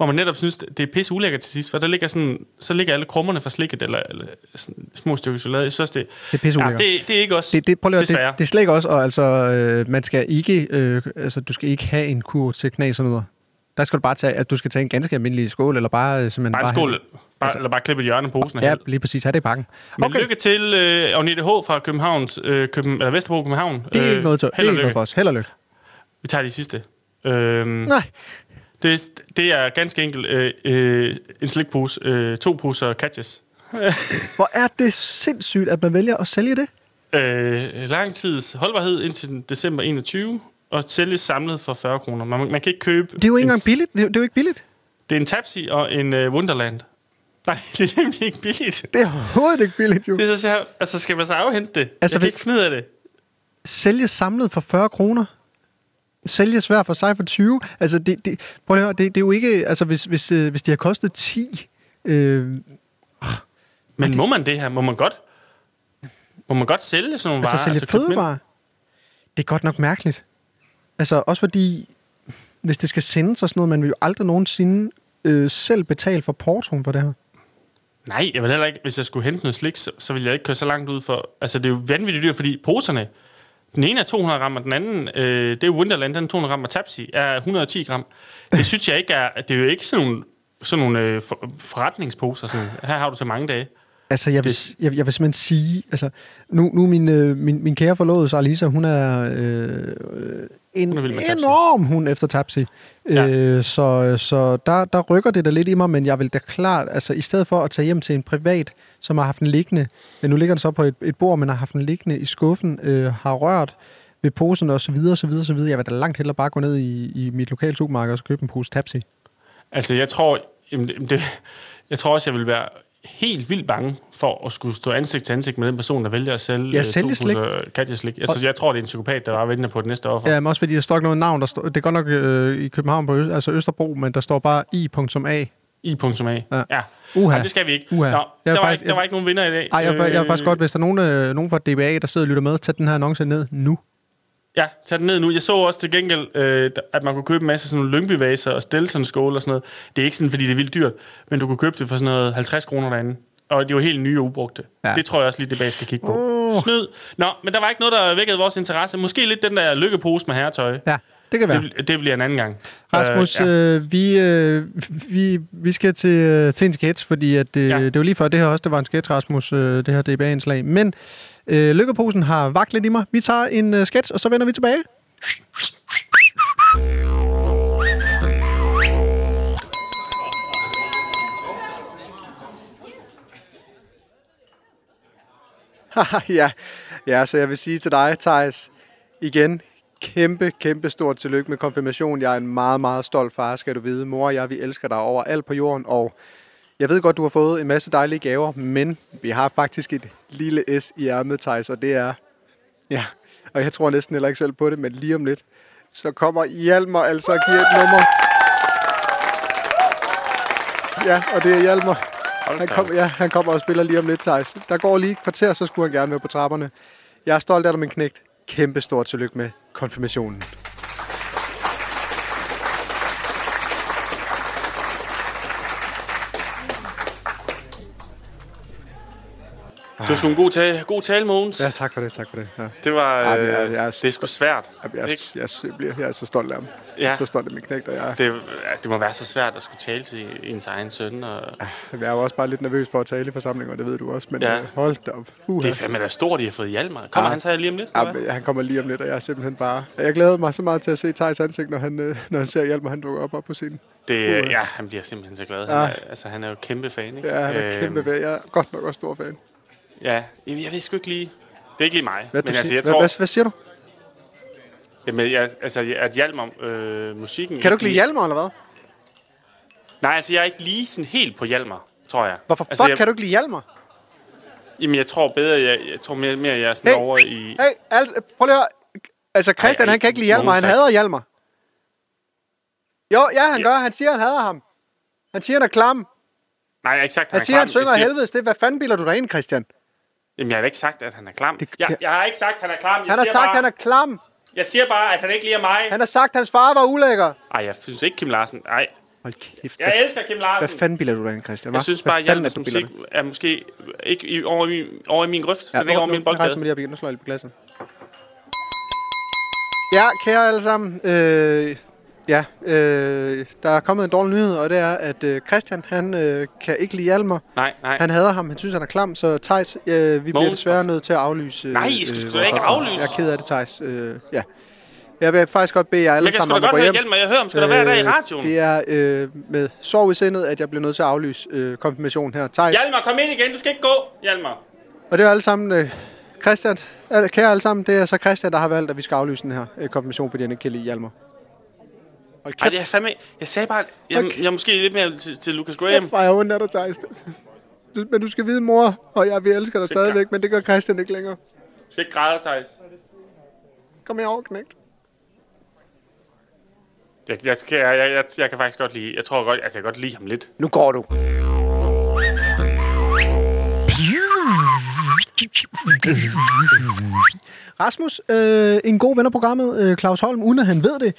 hvor man netop synes, det er pisse ulækkert til sidst, for der ligger sådan, så ligger alle krummerne fra slikket, eller, eller sådan små stykker chokolade. Jeg synes det, Det er pisse ja, ulækkert. det, det er ikke også, Det, det, prøv lige, det, det er slet ikke også, og altså, øh, man skal ikke, øh, altså, du skal ikke have en kur til knas og noget. Der skal du bare tage, altså, du skal tage en ganske almindelig skål, eller bare øh, simpelthen bare en skål, have- bare, altså- eller bare klippe et hjørne af posen. Ja, lige præcis. Ha' det i pakken. Men Okay, lykke til øh, Agnete H. fra Københavns, øh, Køben, eller Vesterbro København. det er ikke noget, til, held og lykke. for os. Held og lykke. Vi tager de sidste. Øhm, Nej, det, det er ganske enkelt øh, øh, en slikpose, øh, to poser catches. [laughs] hvor er det sindssygt, at man vælger at sælge det. Øh, lang tids holdbarhed indtil december 21, og sælges samlet for 40 kroner. Man, man kan ikke købe... Det er jo ikke en, engang billigt. Det er, det er jo ikke billigt. Det er en Tapsi og en uh, Wonderland. [laughs] Nej, det er nemlig ikke billigt. Det er overhovedet ikke billigt, jo. Det er så, sjovt. altså, skal man så afhente det? Altså, jeg kan ikke finde af det. Sælges samlet for 40 kroner. Sælges hver for sig for 20. Altså, det, det, prøv at høre, det, det er jo ikke... Altså, hvis, hvis, øh, hvis de har kostet 10... Øh, Men må man det her? Må man godt? Må man godt sælge sådan nogle altså, varer? sælge dem ind? fødevarer. Det er godt nok mærkeligt. Altså, også fordi, hvis det skal sendes og sådan noget, man vil jo aldrig nogensinde øh, selv betale for portoen for det her. Nej, jeg vil heller ikke, hvis jeg skulle hente noget slik, så, så ville jeg ikke køre så langt ud for... Altså, det er jo vanvittigt dyrt, fordi poserne, den ene er 200 gram, og den anden, øh, det er Wonderland, den er 200 gram, og Tapsi er 110 gram. Det synes jeg ikke er... Det er jo ikke sådan nogle, sådan nogle øh, for, forretningsposer, sådan, her har du så mange dage. Altså, jeg vil, jeg, jeg vil simpelthen sige, altså, nu, nu min, øh, min, min kære forlovede sig, Alisa, hun er øh, en enorm hund efter Tapsi. Ja. Øh, så så der, der rykker det da lidt i mig, men jeg vil da klart, altså i stedet for at tage hjem til en privat, som har haft den liggende, men nu ligger den så på et, et bord, men har haft den liggende i skuffen, øh, har rørt ved posen og så videre, så videre, så videre. Jeg vil da langt hellere bare gå ned i, i mit lokale supermarked og købe en pose Tapsi. Altså, jeg tror, jamen, det, jeg tror også, jeg vil være helt vildt bange for at skulle stå ansigt til ansigt med den person, der vælger at sælge Ja, øh, sælge slik. poser katjeslik. Jeg, synes, jeg tror, det er en psykopat, der bare venter på det næste offer. Ja, men også fordi der står ikke noget navn. Der står, det er godt nok øh, i København på Øst, altså Østerbro, men der står bare i.a. I.A. Ja. Ja. Uha. Jamen, det skal vi ikke. Uha. Nå, Jeg der, er var faktisk- ikke, der var ikke nogen vinder i dag. Ej, jeg, jeg, jeg er faktisk Øh, godt, hvis der er nogen, øh, nogen fra DBA, der sidder og lytter med, tag den her annonce ned nu. Ja, tag den ned nu. Jeg så også til gengæld, øh, at man kunne købe en masse sådan nogle lyngbyvaser og Stelton skåle og sådan noget. Det er ikke sådan, fordi det er vildt dyrt, men du kunne købe det for sådan noget 50 kroner derinde. Og de var helt nye og ubrugte. Ja. Det tror jeg også lige, det bag skal kigge på. Uh. Snyd. Nå, men der var ikke noget, der vækkede vores interesse. Måske lidt den der lykkepose med herretøj. Ja, det kan være. Det, det bliver en anden gang. Rasmus, Øh, ja. øh, vi, øh, vi, vi skal til, øh, til en sketch, fordi at, øh. Ja. det var lige før, det her også det var en sketch, Rasmus, øh, det her DBA-indslag. Men øh, lykkeposen har vagt lidt i mig. Vi tager en øh, sketch, og så vender vi tilbage. [laughs] ja. ja, så jeg vil sige til dig, Thijs, igen, kæmpe, kæmpe stort tillykke med konfirmation. Jeg er en meget, meget stolt far, skal du vide. Mor og jeg, vi elsker dig over alt på jorden, og jeg ved godt, du har fået en masse dejlige gaver, men vi har faktisk et lille S i ærmet, Thijs, og det er... Ja, og jeg tror næsten heller ikke selv på det, men lige om lidt, så kommer Hjalmar altså og giver et nummer. Ja, og det er Hjalmar. Han, kom, ja, han kommer og spiller lige om lidt, Thijs. Der går lige et kvarter, så skulle han gerne være på trapperne. Jeg er stolt af dig, min knægt. Kæmpe stort tillykke med konfirmationen. Det var sgu en god tale, god tale Mogens. Ja, tak for det, tak for det. Ja. Det var... Ej, Øh, men jeg- jeg det er sgu svært. Jeg, jeg, ikke? jeg, jeg, bliver, jeg er så stolt af ham. Ja. Jeg er så stolt af min knægt, og jeg, Det, ja, det må være så svært at skulle tale til ens egen søn. Og jeg er jo også bare lidt nervøs for at tale i forsamlinger, det ved du også. Men Ja. ja. hold da op. Uh, det er fandme da stort, I har fået Hjalmar. Kommer Ja. han så lige om lidt? Ja, hvad? men han kommer lige om lidt, og jeg er simpelthen bare... Jeg glæder mig så meget til at se Thijs ansigt, når han, øh, når han ser Hjalmar, han dukker op, op på scenen. Det, ja, han bliver simpelthen så glad. Ja. Han er, altså, han er jo kæmpe fan, ikke? Ja, han er Øhm, kæmpe fan. Jeg er godt nok også stor fan. Ja, jeg, jeg ved sgu ikke lige... Det er ikke lige mig. Hvad, men du altså, jeg hvad, tror... hvad, hvad siger du? Jamen, jeg, altså, at Hjalmar øh, musikken... Kan du ikke lide Hjalmar, eller hvad? Nej, altså, jeg er ikke lige sådan helt på Hjalmar, tror jeg. Hvorfor altså, fuck jeg, kan du ikke lide Hjalmar? Jamen, jeg tror bedre, jeg, jeg tror mere, mere jeg er sådan Hey, over i... Hey, altså, prøv lige at... Altså, Christian, ej, han kan ikke lide Hjalmar, han hader Hjalmar. Jo, ja, han Ja. gør. Han siger, han hader ham. Han siger, han er klam. Nej, jeg har ikke sagt, Han er siger, han synger siger, helvedes. Det hvad fanden bilder du dig ind, Christian? Jamen, jeg har da ikke sagt, at han er klam. Det- jeg, det- jeg har ikke sagt, at han er klam. Jeg Han har sagt, bare, han er klam. Jeg siger bare, at han ikke liger mig. Han har sagt, at hans far var ulækker. Ej, jeg synes ikke Kim Larsen. Nej, Hold kæft. jeg Hvad, elsker Kim hvad Larsen. fanden bilder du dig ind, Christian? hva? Jeg synes Hvad bare, at Hjalmars musik er måske ikke i, over, i, over i min grøft. Ja, den er ikke over nu, min nu, rejser boldgade. mig lige op igen. Nu slår jeg lidt på glasset. Ja, kære alle sammen. Øh, ja, øh, der er kommet en dårlig nyhed, og det er, at øh, Christian, han øh, kan ikke lide Almer. Nej, nej. Han hader ham. Han synes, han er klam. Så Thijs, øh, vi bliver Mogens, desværre for- nødt til at aflyse. Øh, Nej, I skal sgu vores ikke aflyse. Jeg er ked af det, Thijs. Øh, ja. Jeg vil faktisk godt bede jer alle Jeg kan sgu sammen da om at godt gå høre hjem. Jeg hører ham sgu da hver dag i Øh, radioen. Det er øh, med sorg i sindet, at jeg bliver nødt til at aflyse øh, konfirmationen her. Thijs, Hjalmar, kom ind igen. Du skal ikke gå, Hjalmar. og det er alle sammen, øh, Christian, alle- kære alle sammen, det er så Christian, der har valgt, at vi skal aflyse den her øh, konfirmation, fordi han ikke kan lide Hjalmar. Hold Ej, kæft, det er fandme... Jeg sagde bare, jeg, Okay. jeg er måske lidt mere til, til Lucas Graham. kæft, er jeg ondt af dig, Thijs. Men du skal vide, mor, og jeg, vi elsker dig ikke stadigvæk, men det gør Christian ikke længere. Du skal ikke græde, Thijs. Kom her over, knægt. Jeg, jeg, jeg, jeg, jeg, jeg kan faktisk godt lide... Jeg tror godt... Altså, jeg kan godt lide ham lidt. Nu går du. Rasmus, øh, en god ven af programmet, øh, Claus Holm, uden at han ved det,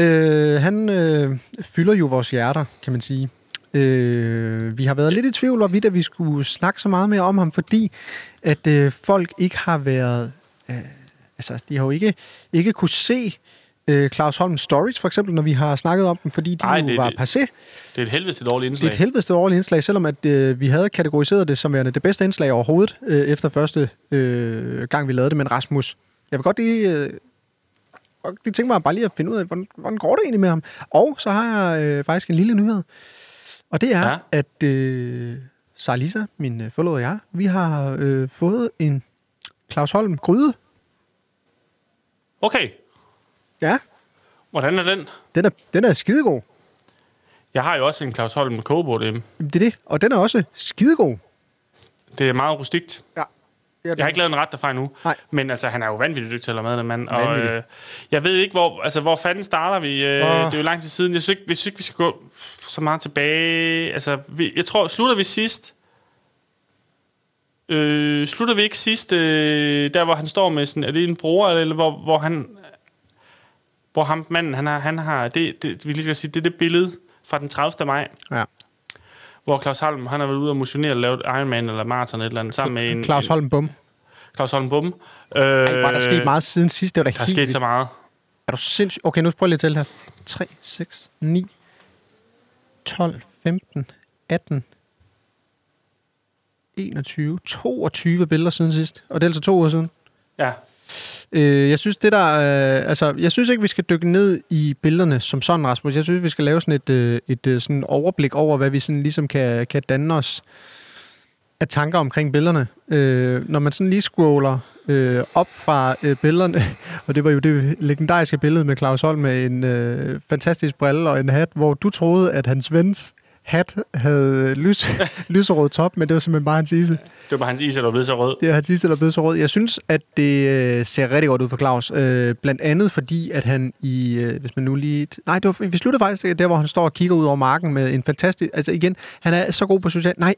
øh, han øh, fylder jo vores hjerter, kan man sige. Øh, vi har været lidt i tvivl, hvorvidt at vi skulle snakke så meget mere om ham, fordi at øh, folk ikke har været... Øh, altså, de har jo ikke, ikke kunne se øh, Claus Holms stories, for eksempel, når vi har snakket om dem, fordi de Ej, jo det- var det- passé. Det er et helvedes dårligt Det er indslag. et helvedes dårligt indslag, selvom at, øh, vi havde kategoriseret det som værende det bedste indslag overhovedet, øh, efter første øh, gang, vi lavede det. Men Rasmus, jeg vil godt lige, øh, godt lige tænke mig bare lige at finde ud af, hvordan, hvordan går det egentlig med ham? Og så har jeg øh, faktisk en lille nyhed. Og det er, Ja. at øh, Sara Lisa, min øh, forlovede og jeg, vi har øh, fået en Claus Holm gryde. Okay. Ja, Hvordan er den? den er, den er skidegod. Jeg har jo også en Claus Holm kogebord hjemme. Det er det. Og den er også skidegod. Det er meget rustikt. Ja. Jeg har ikke lavet en ret derfra endnu. Nej. Men altså, han er jo vanvittigt dygtig til at lave mand. Og, øh, jeg ved ikke, hvor, altså, hvor fanden starter vi. Øh, Åh. Det er jo lang tid siden. Jeg synes ikke, jeg synes ikke, vi skal gå så meget tilbage. Altså, vi, jeg tror, slutter vi sidst... Øh, slutter vi ikke sidst, øh, der hvor han står med sådan, er det en bror, eller hvor, hvor han, hvor ham manden, han har, han har det, det, vi lige skal sige, det er det billede fra den 30. maj, Ja. Hvor Claus Holm, han har været ude og motionere og lavet Ironman eller maraton eller et eller andet, sammen med en... Claus Holm Bum. Claus Holm Bum. Øh, Ej, var der sket meget siden sidst? Det var da Der er helt sket vildt. så meget. Er du sindssygt? Okay, nu prøver jeg lige at tælle her. 3, 6, 9, 12, 15, 18, 21, 22 billeder siden sidst. Og det er altså to uger siden. Ja. Øh, jeg synes, det der... Øh, altså, jeg synes ikke, vi skal dykke ned i billederne som sådan, Rasmus. Jeg synes, vi skal lave sådan et, øh, et øh, sådan overblik over, hvad vi sådan ligesom kan, kan danne os af tanker omkring billederne. Øh, når man sådan lige scroller øh, op fra øh, billederne, [laughs] og det var jo det legendariske billede med Claus Holm med en øh, fantastisk brille og en hat, hvor du troede, at hans vens hat havde lys, [laughs] lyserød top, men det var simpelthen bare hans ise. Det var bare hans is, der var blevet så rød. Det er hans sidste, der er blevet så rød. Jeg synes, at det øh, ser rigtig godt ud for Claus. Øh, blandt andet fordi, at han i... Øh, hvis man nu lige... Nej, det var, vi sluttede faktisk der, hvor han står og kigger ud over marken med en fantastisk... Altså igen, han er så god på social... Nej,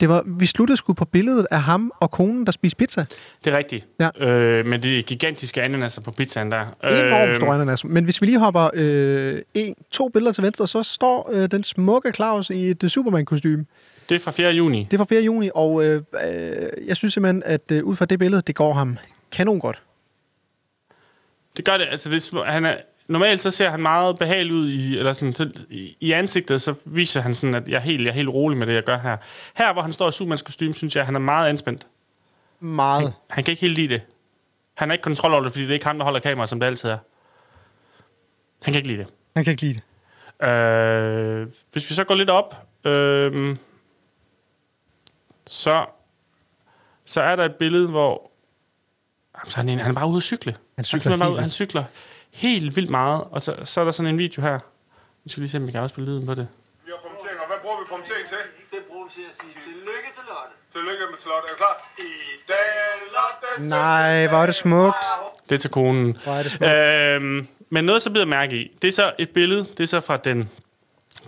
det var, vi sluttede sgu på billedet af ham og konen, der spiste pizza. Det er rigtigt. Ja. Øh, med de gigantiske ananaser på pizzaen der. Enormt Øh, store ananas. Men hvis vi lige hopper øh, en, to billeder til venstre, så står øh, den smukke Claus i et øh, Superman-kostyme. Det er fra 4. juni. Det er fra 4. juni, og øh, øh, jeg synes simpelthen, at øh, ud fra det billede, det går ham kanon godt. Det gør det. Altså, det er, han er, normalt så ser han meget behagelig ud i, eller sådan, så, i, i ansigtet, så viser han sådan, at jeg er, helt, jeg er helt rolig med det, jeg gør her. Her, hvor han står i Supermans kostume, synes jeg, at han er meget anspændt. Meget. Han kan ikke helt lide det. Han har ikke kontrol over det, fordi det er ikke ham, der holder kameraet, som det altid er. Han kan ikke lide det. Han kan ikke lide det. Øh, hvis vi så går lidt op, øh, så, så er der et billede, hvor jamen, så er han, han er bare ude at cykle. Han Han, cykler han, bare, han cykler helt vildt meget, og så, så er der sådan en video her. Vi skal lige se, om vi kan afspille lyden på det. Vi har kommentering, og hvad bruger vi kommentering til? Det bruger vi til at sige tillykke til Lotte. Tillykke med Charlotte. Er du klar? I dag, Lottes Nej, hvor er det smukt. Det er til konen. Hvor er det smukt. Øhm, men noget, så bider mærke i, det er så et billede, det er så fra den...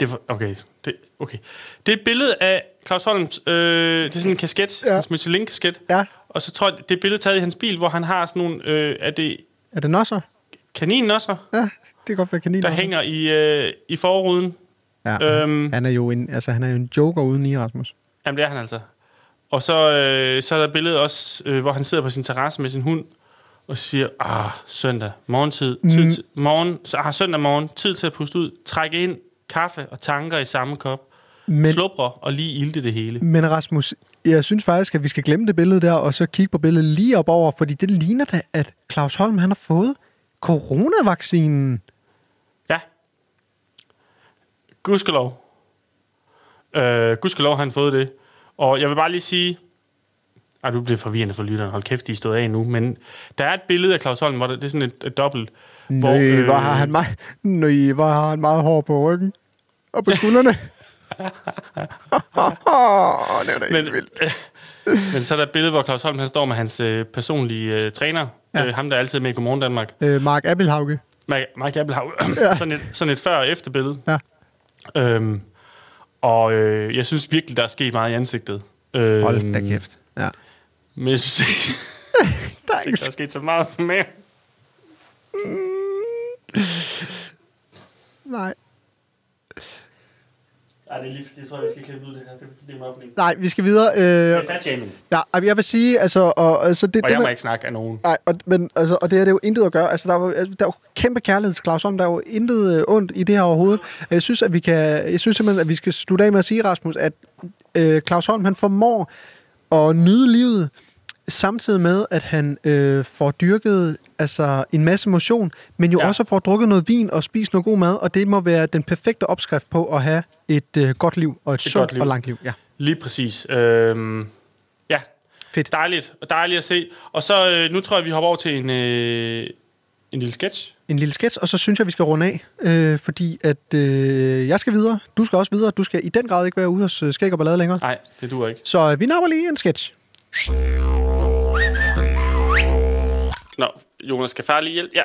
Det er okay, det, okay. Det er et billede af Claus Holms, øh, det er sådan en kasket, Ja. hans Michelin-kasket. Ja. Og så tror jeg, det er et billede taget i hans bil, hvor han har sådan nogle, øh, er det Er det nosser? Kaninen også, Ja, det kan godt være kanin. der hænger i, øh, i forruden. Ja, Øhm. han er jo en, altså, han er jo en joker uden i, Rasmus. Jamen, det er han altså. Og så, øh, så er der et billede også, øh, hvor han sidder på sin terrasse med sin hund, og siger, ah, søndag, morgentid, tid, til, morgen, så, ah, søndag morgen, tid til at puste ud, trække ind, kaffe og tanker i samme kop, Men... slubre og lige ilte det hele. men Rasmus, jeg synes faktisk, at vi skal glemme det billede der, og så kigge på billedet lige op over, fordi det ligner da, at Claus Holm, han har fået coronavaccinen. Ja. Gudskelov. Øh, gudskelov har han fået det. Og jeg vil bare lige sige... Ej, du bliver forvirrende for lytteren. Hold kæft, de er stået af nu. Men der er et billede af Claus Holm, hvor det, det er sådan et, et dobbelt. Nøj, øh... hvor har han meget, nøj, hvor har han meget hår på ryggen. Og på skuldrene. [laughs] [laughs] oh, det var da Men, vildt. Men så er der et billede, hvor Claus Holm han står med hans øh, personlige øh, træner. Ja. Øh, ham, der er altid med i Godmorgen Danmark. Øh, Mark Appelhauge. Mike Mike Appelhav. Ja. [clears throat] Sådan, et, sådan et før- og efterbillede. Ja. Øhm, og øh, jeg synes virkelig, der er sket meget i ansigtet. Øhm, Hold da kæft. Ja. Men jeg synes ikke, [laughs] Der er ikke der er sket så meget mere. Nej. Ej, det er lige, det tror jeg, vi skal klippe ud det her. Det, det er mobning. Nej, vi skal videre. Øh, Det er fatshaming. ja, jeg vil sige, altså... Og, altså det, Og det jeg må med- ikke snakke af nogen. Nej, og, men, altså, og det er det jo intet at gøre. Altså, der er jo, altså, der er jo kæmpe kærlighed til Claus Holm. Der er jo intet øh, ondt i det her overhovedet. Jeg synes, at vi kan, jeg synes simpelthen, at vi skal slutte af med at sige, Rasmus, at øh, Claus Holm, han formår at nyde livet, samtidig med, at han øh, får dyrket altså, en masse motion, men jo ja. Også får drukket noget vin og spist noget god mad, og det må være den perfekte opskrift på at have et øh, godt liv, og et, et sundt og langt liv. Ja. Lige præcis. Øhm, ja, Fedt. dejligt. Dejligt at se. Og så øh, nu tror jeg, vi hopper over til en, øh, en lille sketch. en lille sketch, og så synes jeg, vi skal runde af, øh, fordi at øh, jeg skal videre, du skal også videre, du skal i den grad ikke være ude hos øh, Skæg og Ballade længere. Nej, det duer ikke. Så øh, vi napper lige en sketch. Nå, Jonas, skal far lige hjælpe? Ja.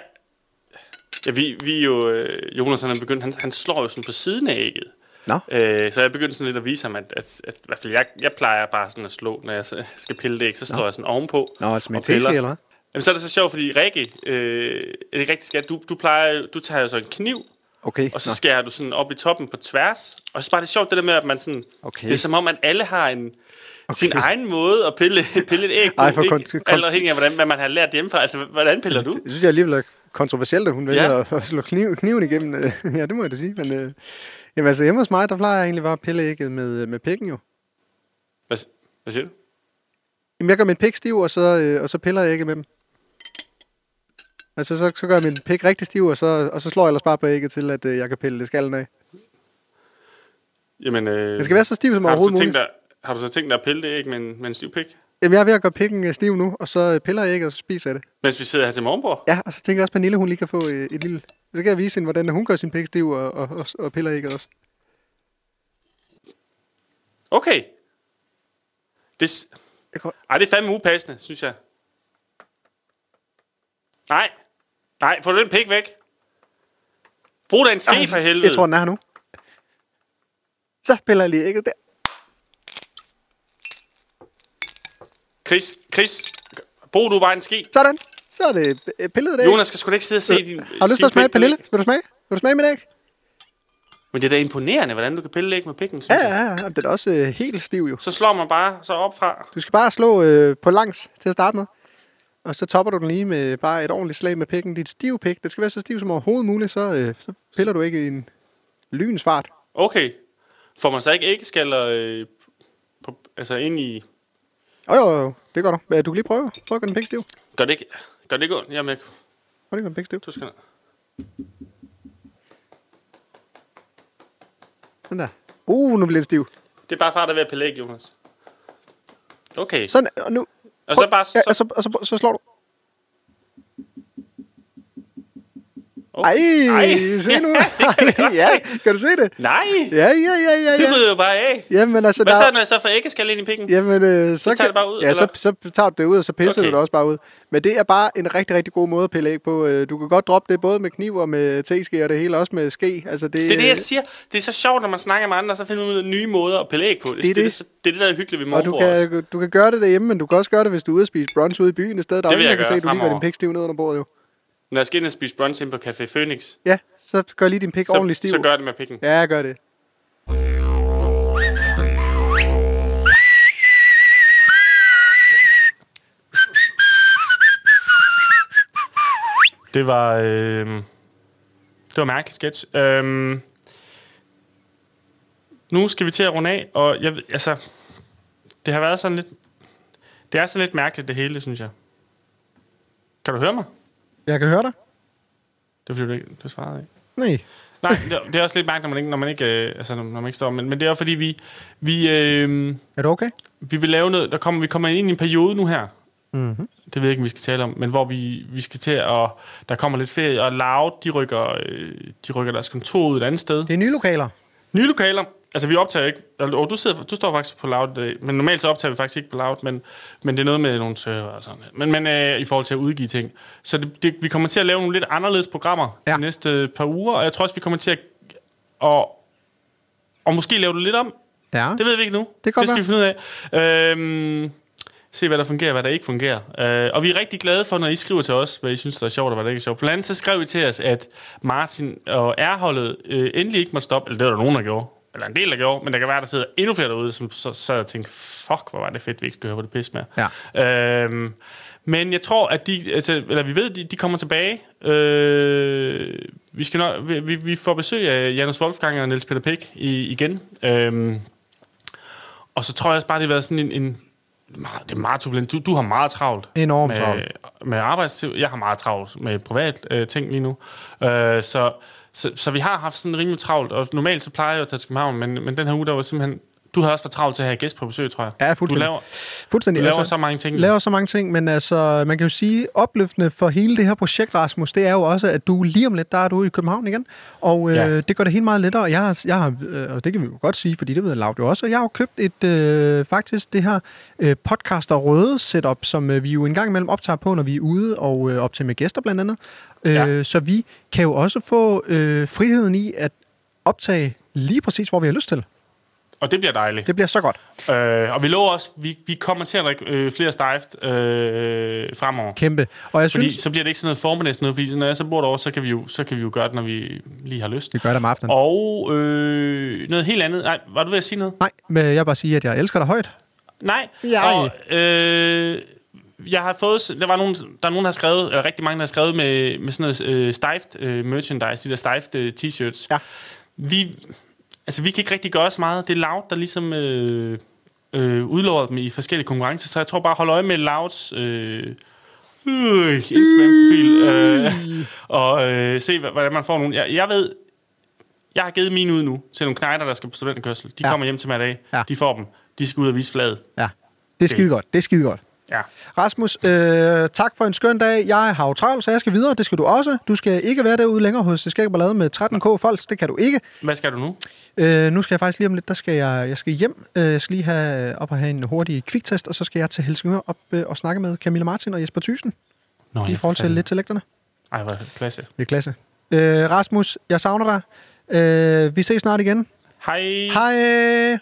Ja, vi, vi er jo... Øh, Jonas, han er begyndt... Han, han slår jo sådan på siden af ægget. Nå. Øh, så jeg begyndte sådan lidt at vise ham, at, at, at, i hvert fald jeg, jeg plejer bare sådan at slå, når jeg skal pille det æg, så står jeg sådan ovenpå. Nå, altså med tæske, eller hvad? Jamen, så er det så sjovt, fordi Rikke, øh, er det ikke rigtig skat, du, du plejer, du tager jo så en kniv, Okay, og så nå. skærer du sådan op i toppen på tværs. Og synes bare, det sjovt, det der med, at man sådan... Okay. Det er som om, at alle har en, okay. sin egen måde at pille, [laughs] pille et æg på. Ej, for ikke? kon- Alt afhængig af, hvordan, hvad man har lært hjemmefra. Altså, hvordan piller du? Det synes jeg alligevel er kontroversielt, at hun vælger Ja. at, at slå kniv, kniven igennem. øh, [laughs] ja, det må jeg da sige. Men, øh, jamen, altså hjemme hos mig, der plejer jeg egentlig bare at pille ægget med, med pikken jo. Hvad, hvad siger du? Jamen, jeg gør min pik stiv, og så, øh, og så piller jeg ægget med dem. Altså, så, så gør jeg min pik rigtig stiv, og så, og så slår jeg ellers bare på ægget til, at øh, jeg kan pille det skallen af. Jamen, øh, Den skal være så stiv som overhovedet muligt. dig, har du så tænkt dig at pille det æg med en, med en stiv pik? Jamen, jeg er ved at gøre pikken øh, stiv nu, og så øh, piller jeg ægget, og så spiser jeg det. Mens vi sidder her til morgenbord? Ja, og så tænker jeg også, at Pernille, hun lige kan få øh, et lille... Så kan jeg vise hende, hvordan hun gør sin pik stiv, og, og, og, og piller ægget også. Okay. Det, Jeg kan, ej, det er fandme upassende, synes jeg. Nej. Nej, få den pik væk. Brug da en ske for helvede. Jeg tror, den er her nu. Så piller jeg lige ægget der. Chris, Chris, brug du bare en ske. Sådan. Så er det øh, pillet det æg. Jonas skal sgu da ikke sidde og se din Har du lyst til at smage, Pernille? Vil du smage? Vil du smage mit æg? Men det er da imponerende, hvordan du kan pille æg med pikken, synes Ja, ja, ja. Jamen, Det er også øh, helt stiv jo. Så slår man bare så op fra. Du skal bare slå øh, på langs til at starte med. Og så topper du den lige med bare et ordentligt slag med pikken. Dit stiv pik, det skal være så stiv som overhovedet muligt, så, øh, så piller du ikke i en lyns fart. Okay. Får man så ikke æggeskaller øh, på, altså ind i... Jo, jo, jo. Det gør du. Du kan lige prøve. Prøv at gøre den pik stiv. Gør det ikke, gør det ikke ondt? Jeg, Prøv lige at gøre den pik stiv. du skal... Sådan der. Uh, nu bliver den stiv. Det er bare far, er ved at pille æg, Jonas. Okay. Sådan, og nu... Og så bare... Ja, Så, og så, og så, så slår du. Okay. Ej, Ej. se nu. [laughs] Det kan jeg godt ja, kan du se det? Nej! Ja, ja, ja, ja, Det ja. ryger jo bare af. Jamen, altså, Hvad der, så, når jeg så får æggeskalle ind i pikken? Jamen, øh, så, tager kan- det bare ud, Ja, så, eller? så tager du det ud, og så pisser Okay. du det også bare ud. Men det er bare en rigtig, rigtig god måde at pille æg på. Øh, Du kan godt droppe det både med kniv og med teske, og det hele også med ske. Altså, det, Det er det, jeg siger. Det er så sjovt, når man snakker med andre, så finder man ud af nye måder at pille æg på. Det, det, er det, det. det, det, er det der er hyggeligt ved og du morgenbord også. kan, du kan gøre det derhjemme, men du kan også gøre det, hvis du er ude og spise brunch ude i byen. I stedet Det vil jeg der kan gøre se, du fremover. din pik stiv ned under bordet jo. Når jeg skal ind og spise brunch ind på Café Phoenix, Ja, så gør lige din pik ordentligt så, stiv. så gør jeg det med pikken. Ja, gør det. Det var... Øh, det var en mærkelig sketch. Øhm, nu skal vi til at runde af, og jeg, altså, det har været sådan lidt... Det er sådan lidt mærkeligt, det hele, synes jeg. Kan du høre mig? Jeg kan høre dig. Det er fordi, du ikke du svarede ikke. Nej. Nej, det er, også lidt mærkeligt, når man ikke, når man ikke, øh, altså, når man ikke står. Men, men det er fordi, vi, vi, øh, Er du okay? vi vil lave noget... Der kommer, vi kommer ind i en periode nu her. Mm-hmm. Det ved jeg ikke, om vi skal tale om. Men hvor vi, vi skal til at... Der kommer lidt ferie, og Loud, de rykker, øh, de rykker deres kontor ud et andet sted. Det er nye lokaler. Nye lokaler. Altså, vi optager ikke... Og du, sidder, du står faktisk på Loud, øh, men normalt så optager vi faktisk ikke på Loud, men, men det er noget med nogle server og sådan Men, men øh, i forhold til at udgive ting. Så det, det, vi kommer til at lave nogle lidt anderledes programmer ja. De næste par uger, og jeg tror også, vi kommer til at... Og, og måske lave det lidt om. Ja. Det ved vi ikke nu. Det det skal vi finde ud af. Øhm, se, hvad der fungerer, hvad der ikke fungerer. Øh, og vi er rigtig glade for, når I skriver til os, hvad I synes, der er sjovt, og hvad der ikke er sjovt. Blandt andet så skrev I til os, at Martin og R-holdet øh, endelig ikke måtte stoppe. Eller det var der nogen, der gjorde. Eller en del, der gjorde. Men der kan være, der sidder endnu flere derude, som så sad og tænkte, fuck, hvor var det fedt, vi ikke skulle høre på det pis mere. Ja. Øhm, men jeg tror, at de, altså, eller vi ved, de, de kommer tilbage. Øh, vi, skal nok, vi, vi- får besøg af Janus Wolfgang og Niels Peter Pick i, igen. Øhm, og så tror jeg også bare, det har været sådan en... en meget, det er meget turbulent. Du, du har meget travlt. Enormt med, travlt. Med arbejdsliv. Jeg har meget travlt med privat øh, ting lige nu. Øh, så, så, så vi har haft sådan rimelig travlt. Og normalt så plejer jeg at tage til København, men, men den her uge, der var simpelthen... Du har også været travlt til at have gæst på besøg, tror jeg. Ja, Du fuldstændig. laver, Fuldstændig. du laver så mange ting. laver så mange ting, men altså, man kan jo sige, opløftende for hele det her projekt, Rasmus, det er jo også, at du lige om lidt, der er du i København igen, og øh, Ja. det gør det helt meget lettere. Jeg har, jeg har øh, og det kan vi jo godt sige, fordi det ved Laud jo også, og jeg har jo købt et, øh, faktisk det her øh, podcast og røde setup, som øh, vi jo en gang imellem optager på, når vi er ude og øh, optager med gæster blandt andet. Øh, Ja. Så vi kan jo også få øh, friheden i at optage lige præcis, hvor vi har lyst til. Og det bliver dejligt. Det bliver så godt. Øh, og vi lover også, vi, vi kommer til at drikke øh, flere stejft øh, fremover. Kæmpe. Og jeg Fordi synes, så bliver det ikke sådan noget formiddags noget, fordi når jeg så bor derovre, så kan vi jo, så kan vi jo gøre det, når vi lige har lyst. det gør det om aftenen. Og øh, noget helt andet. Nej, var du ved at sige noget? Nej, men jeg vil bare sige, at jeg elsker dig højt. Nej. Ja. Og, øh, jeg har fået, der var nogen, der er nogen, der har skrevet, eller rigtig mange, der har skrevet med, med sådan noget øh, stejft øh, merchandise, de der stejft øh, t-shirts. Ja. Vi, altså, vi kan ikke rigtig gøre så meget. Det er Loud, der ligesom øh, øh, udlover dem i forskellige konkurrencer, så jeg tror bare, hold øje med Louds øh, øh, Instagram-profil, øh, og øh, se, hvordan man får nogle. Jeg, jeg ved, jeg har givet mine ud nu til nogle knejder, der skal på studenterkørsel. De Ja. kommer hjem til mig i dag. Ja. De får dem. De skal ud og vise fladet. Ja. Det er skide godt. Det er skide godt. Ja. Rasmus, øh, tak for en skøn dag. Jeg har jo travlt, så jeg skal videre. Det skal du også. Du skal ikke være derude længere hos Det Skæg Ballade med 13K folks. Det kan du ikke. Hvad skal du nu? Øh, nu skal jeg faktisk lige om lidt, der skal jeg, jeg skal hjem. Øh, jeg skal lige have, op og have en hurtig kviktest, og så skal jeg til Helsingør op øh, og snakke med Camilla Martin og Jesper Thyssen. Nå, i forhold til lidt til lægterne. Ej, hvor klasse. Det er klasse. Øh, Rasmus, jeg savner dig. Øh, vi ses snart igen. Hej. Hej!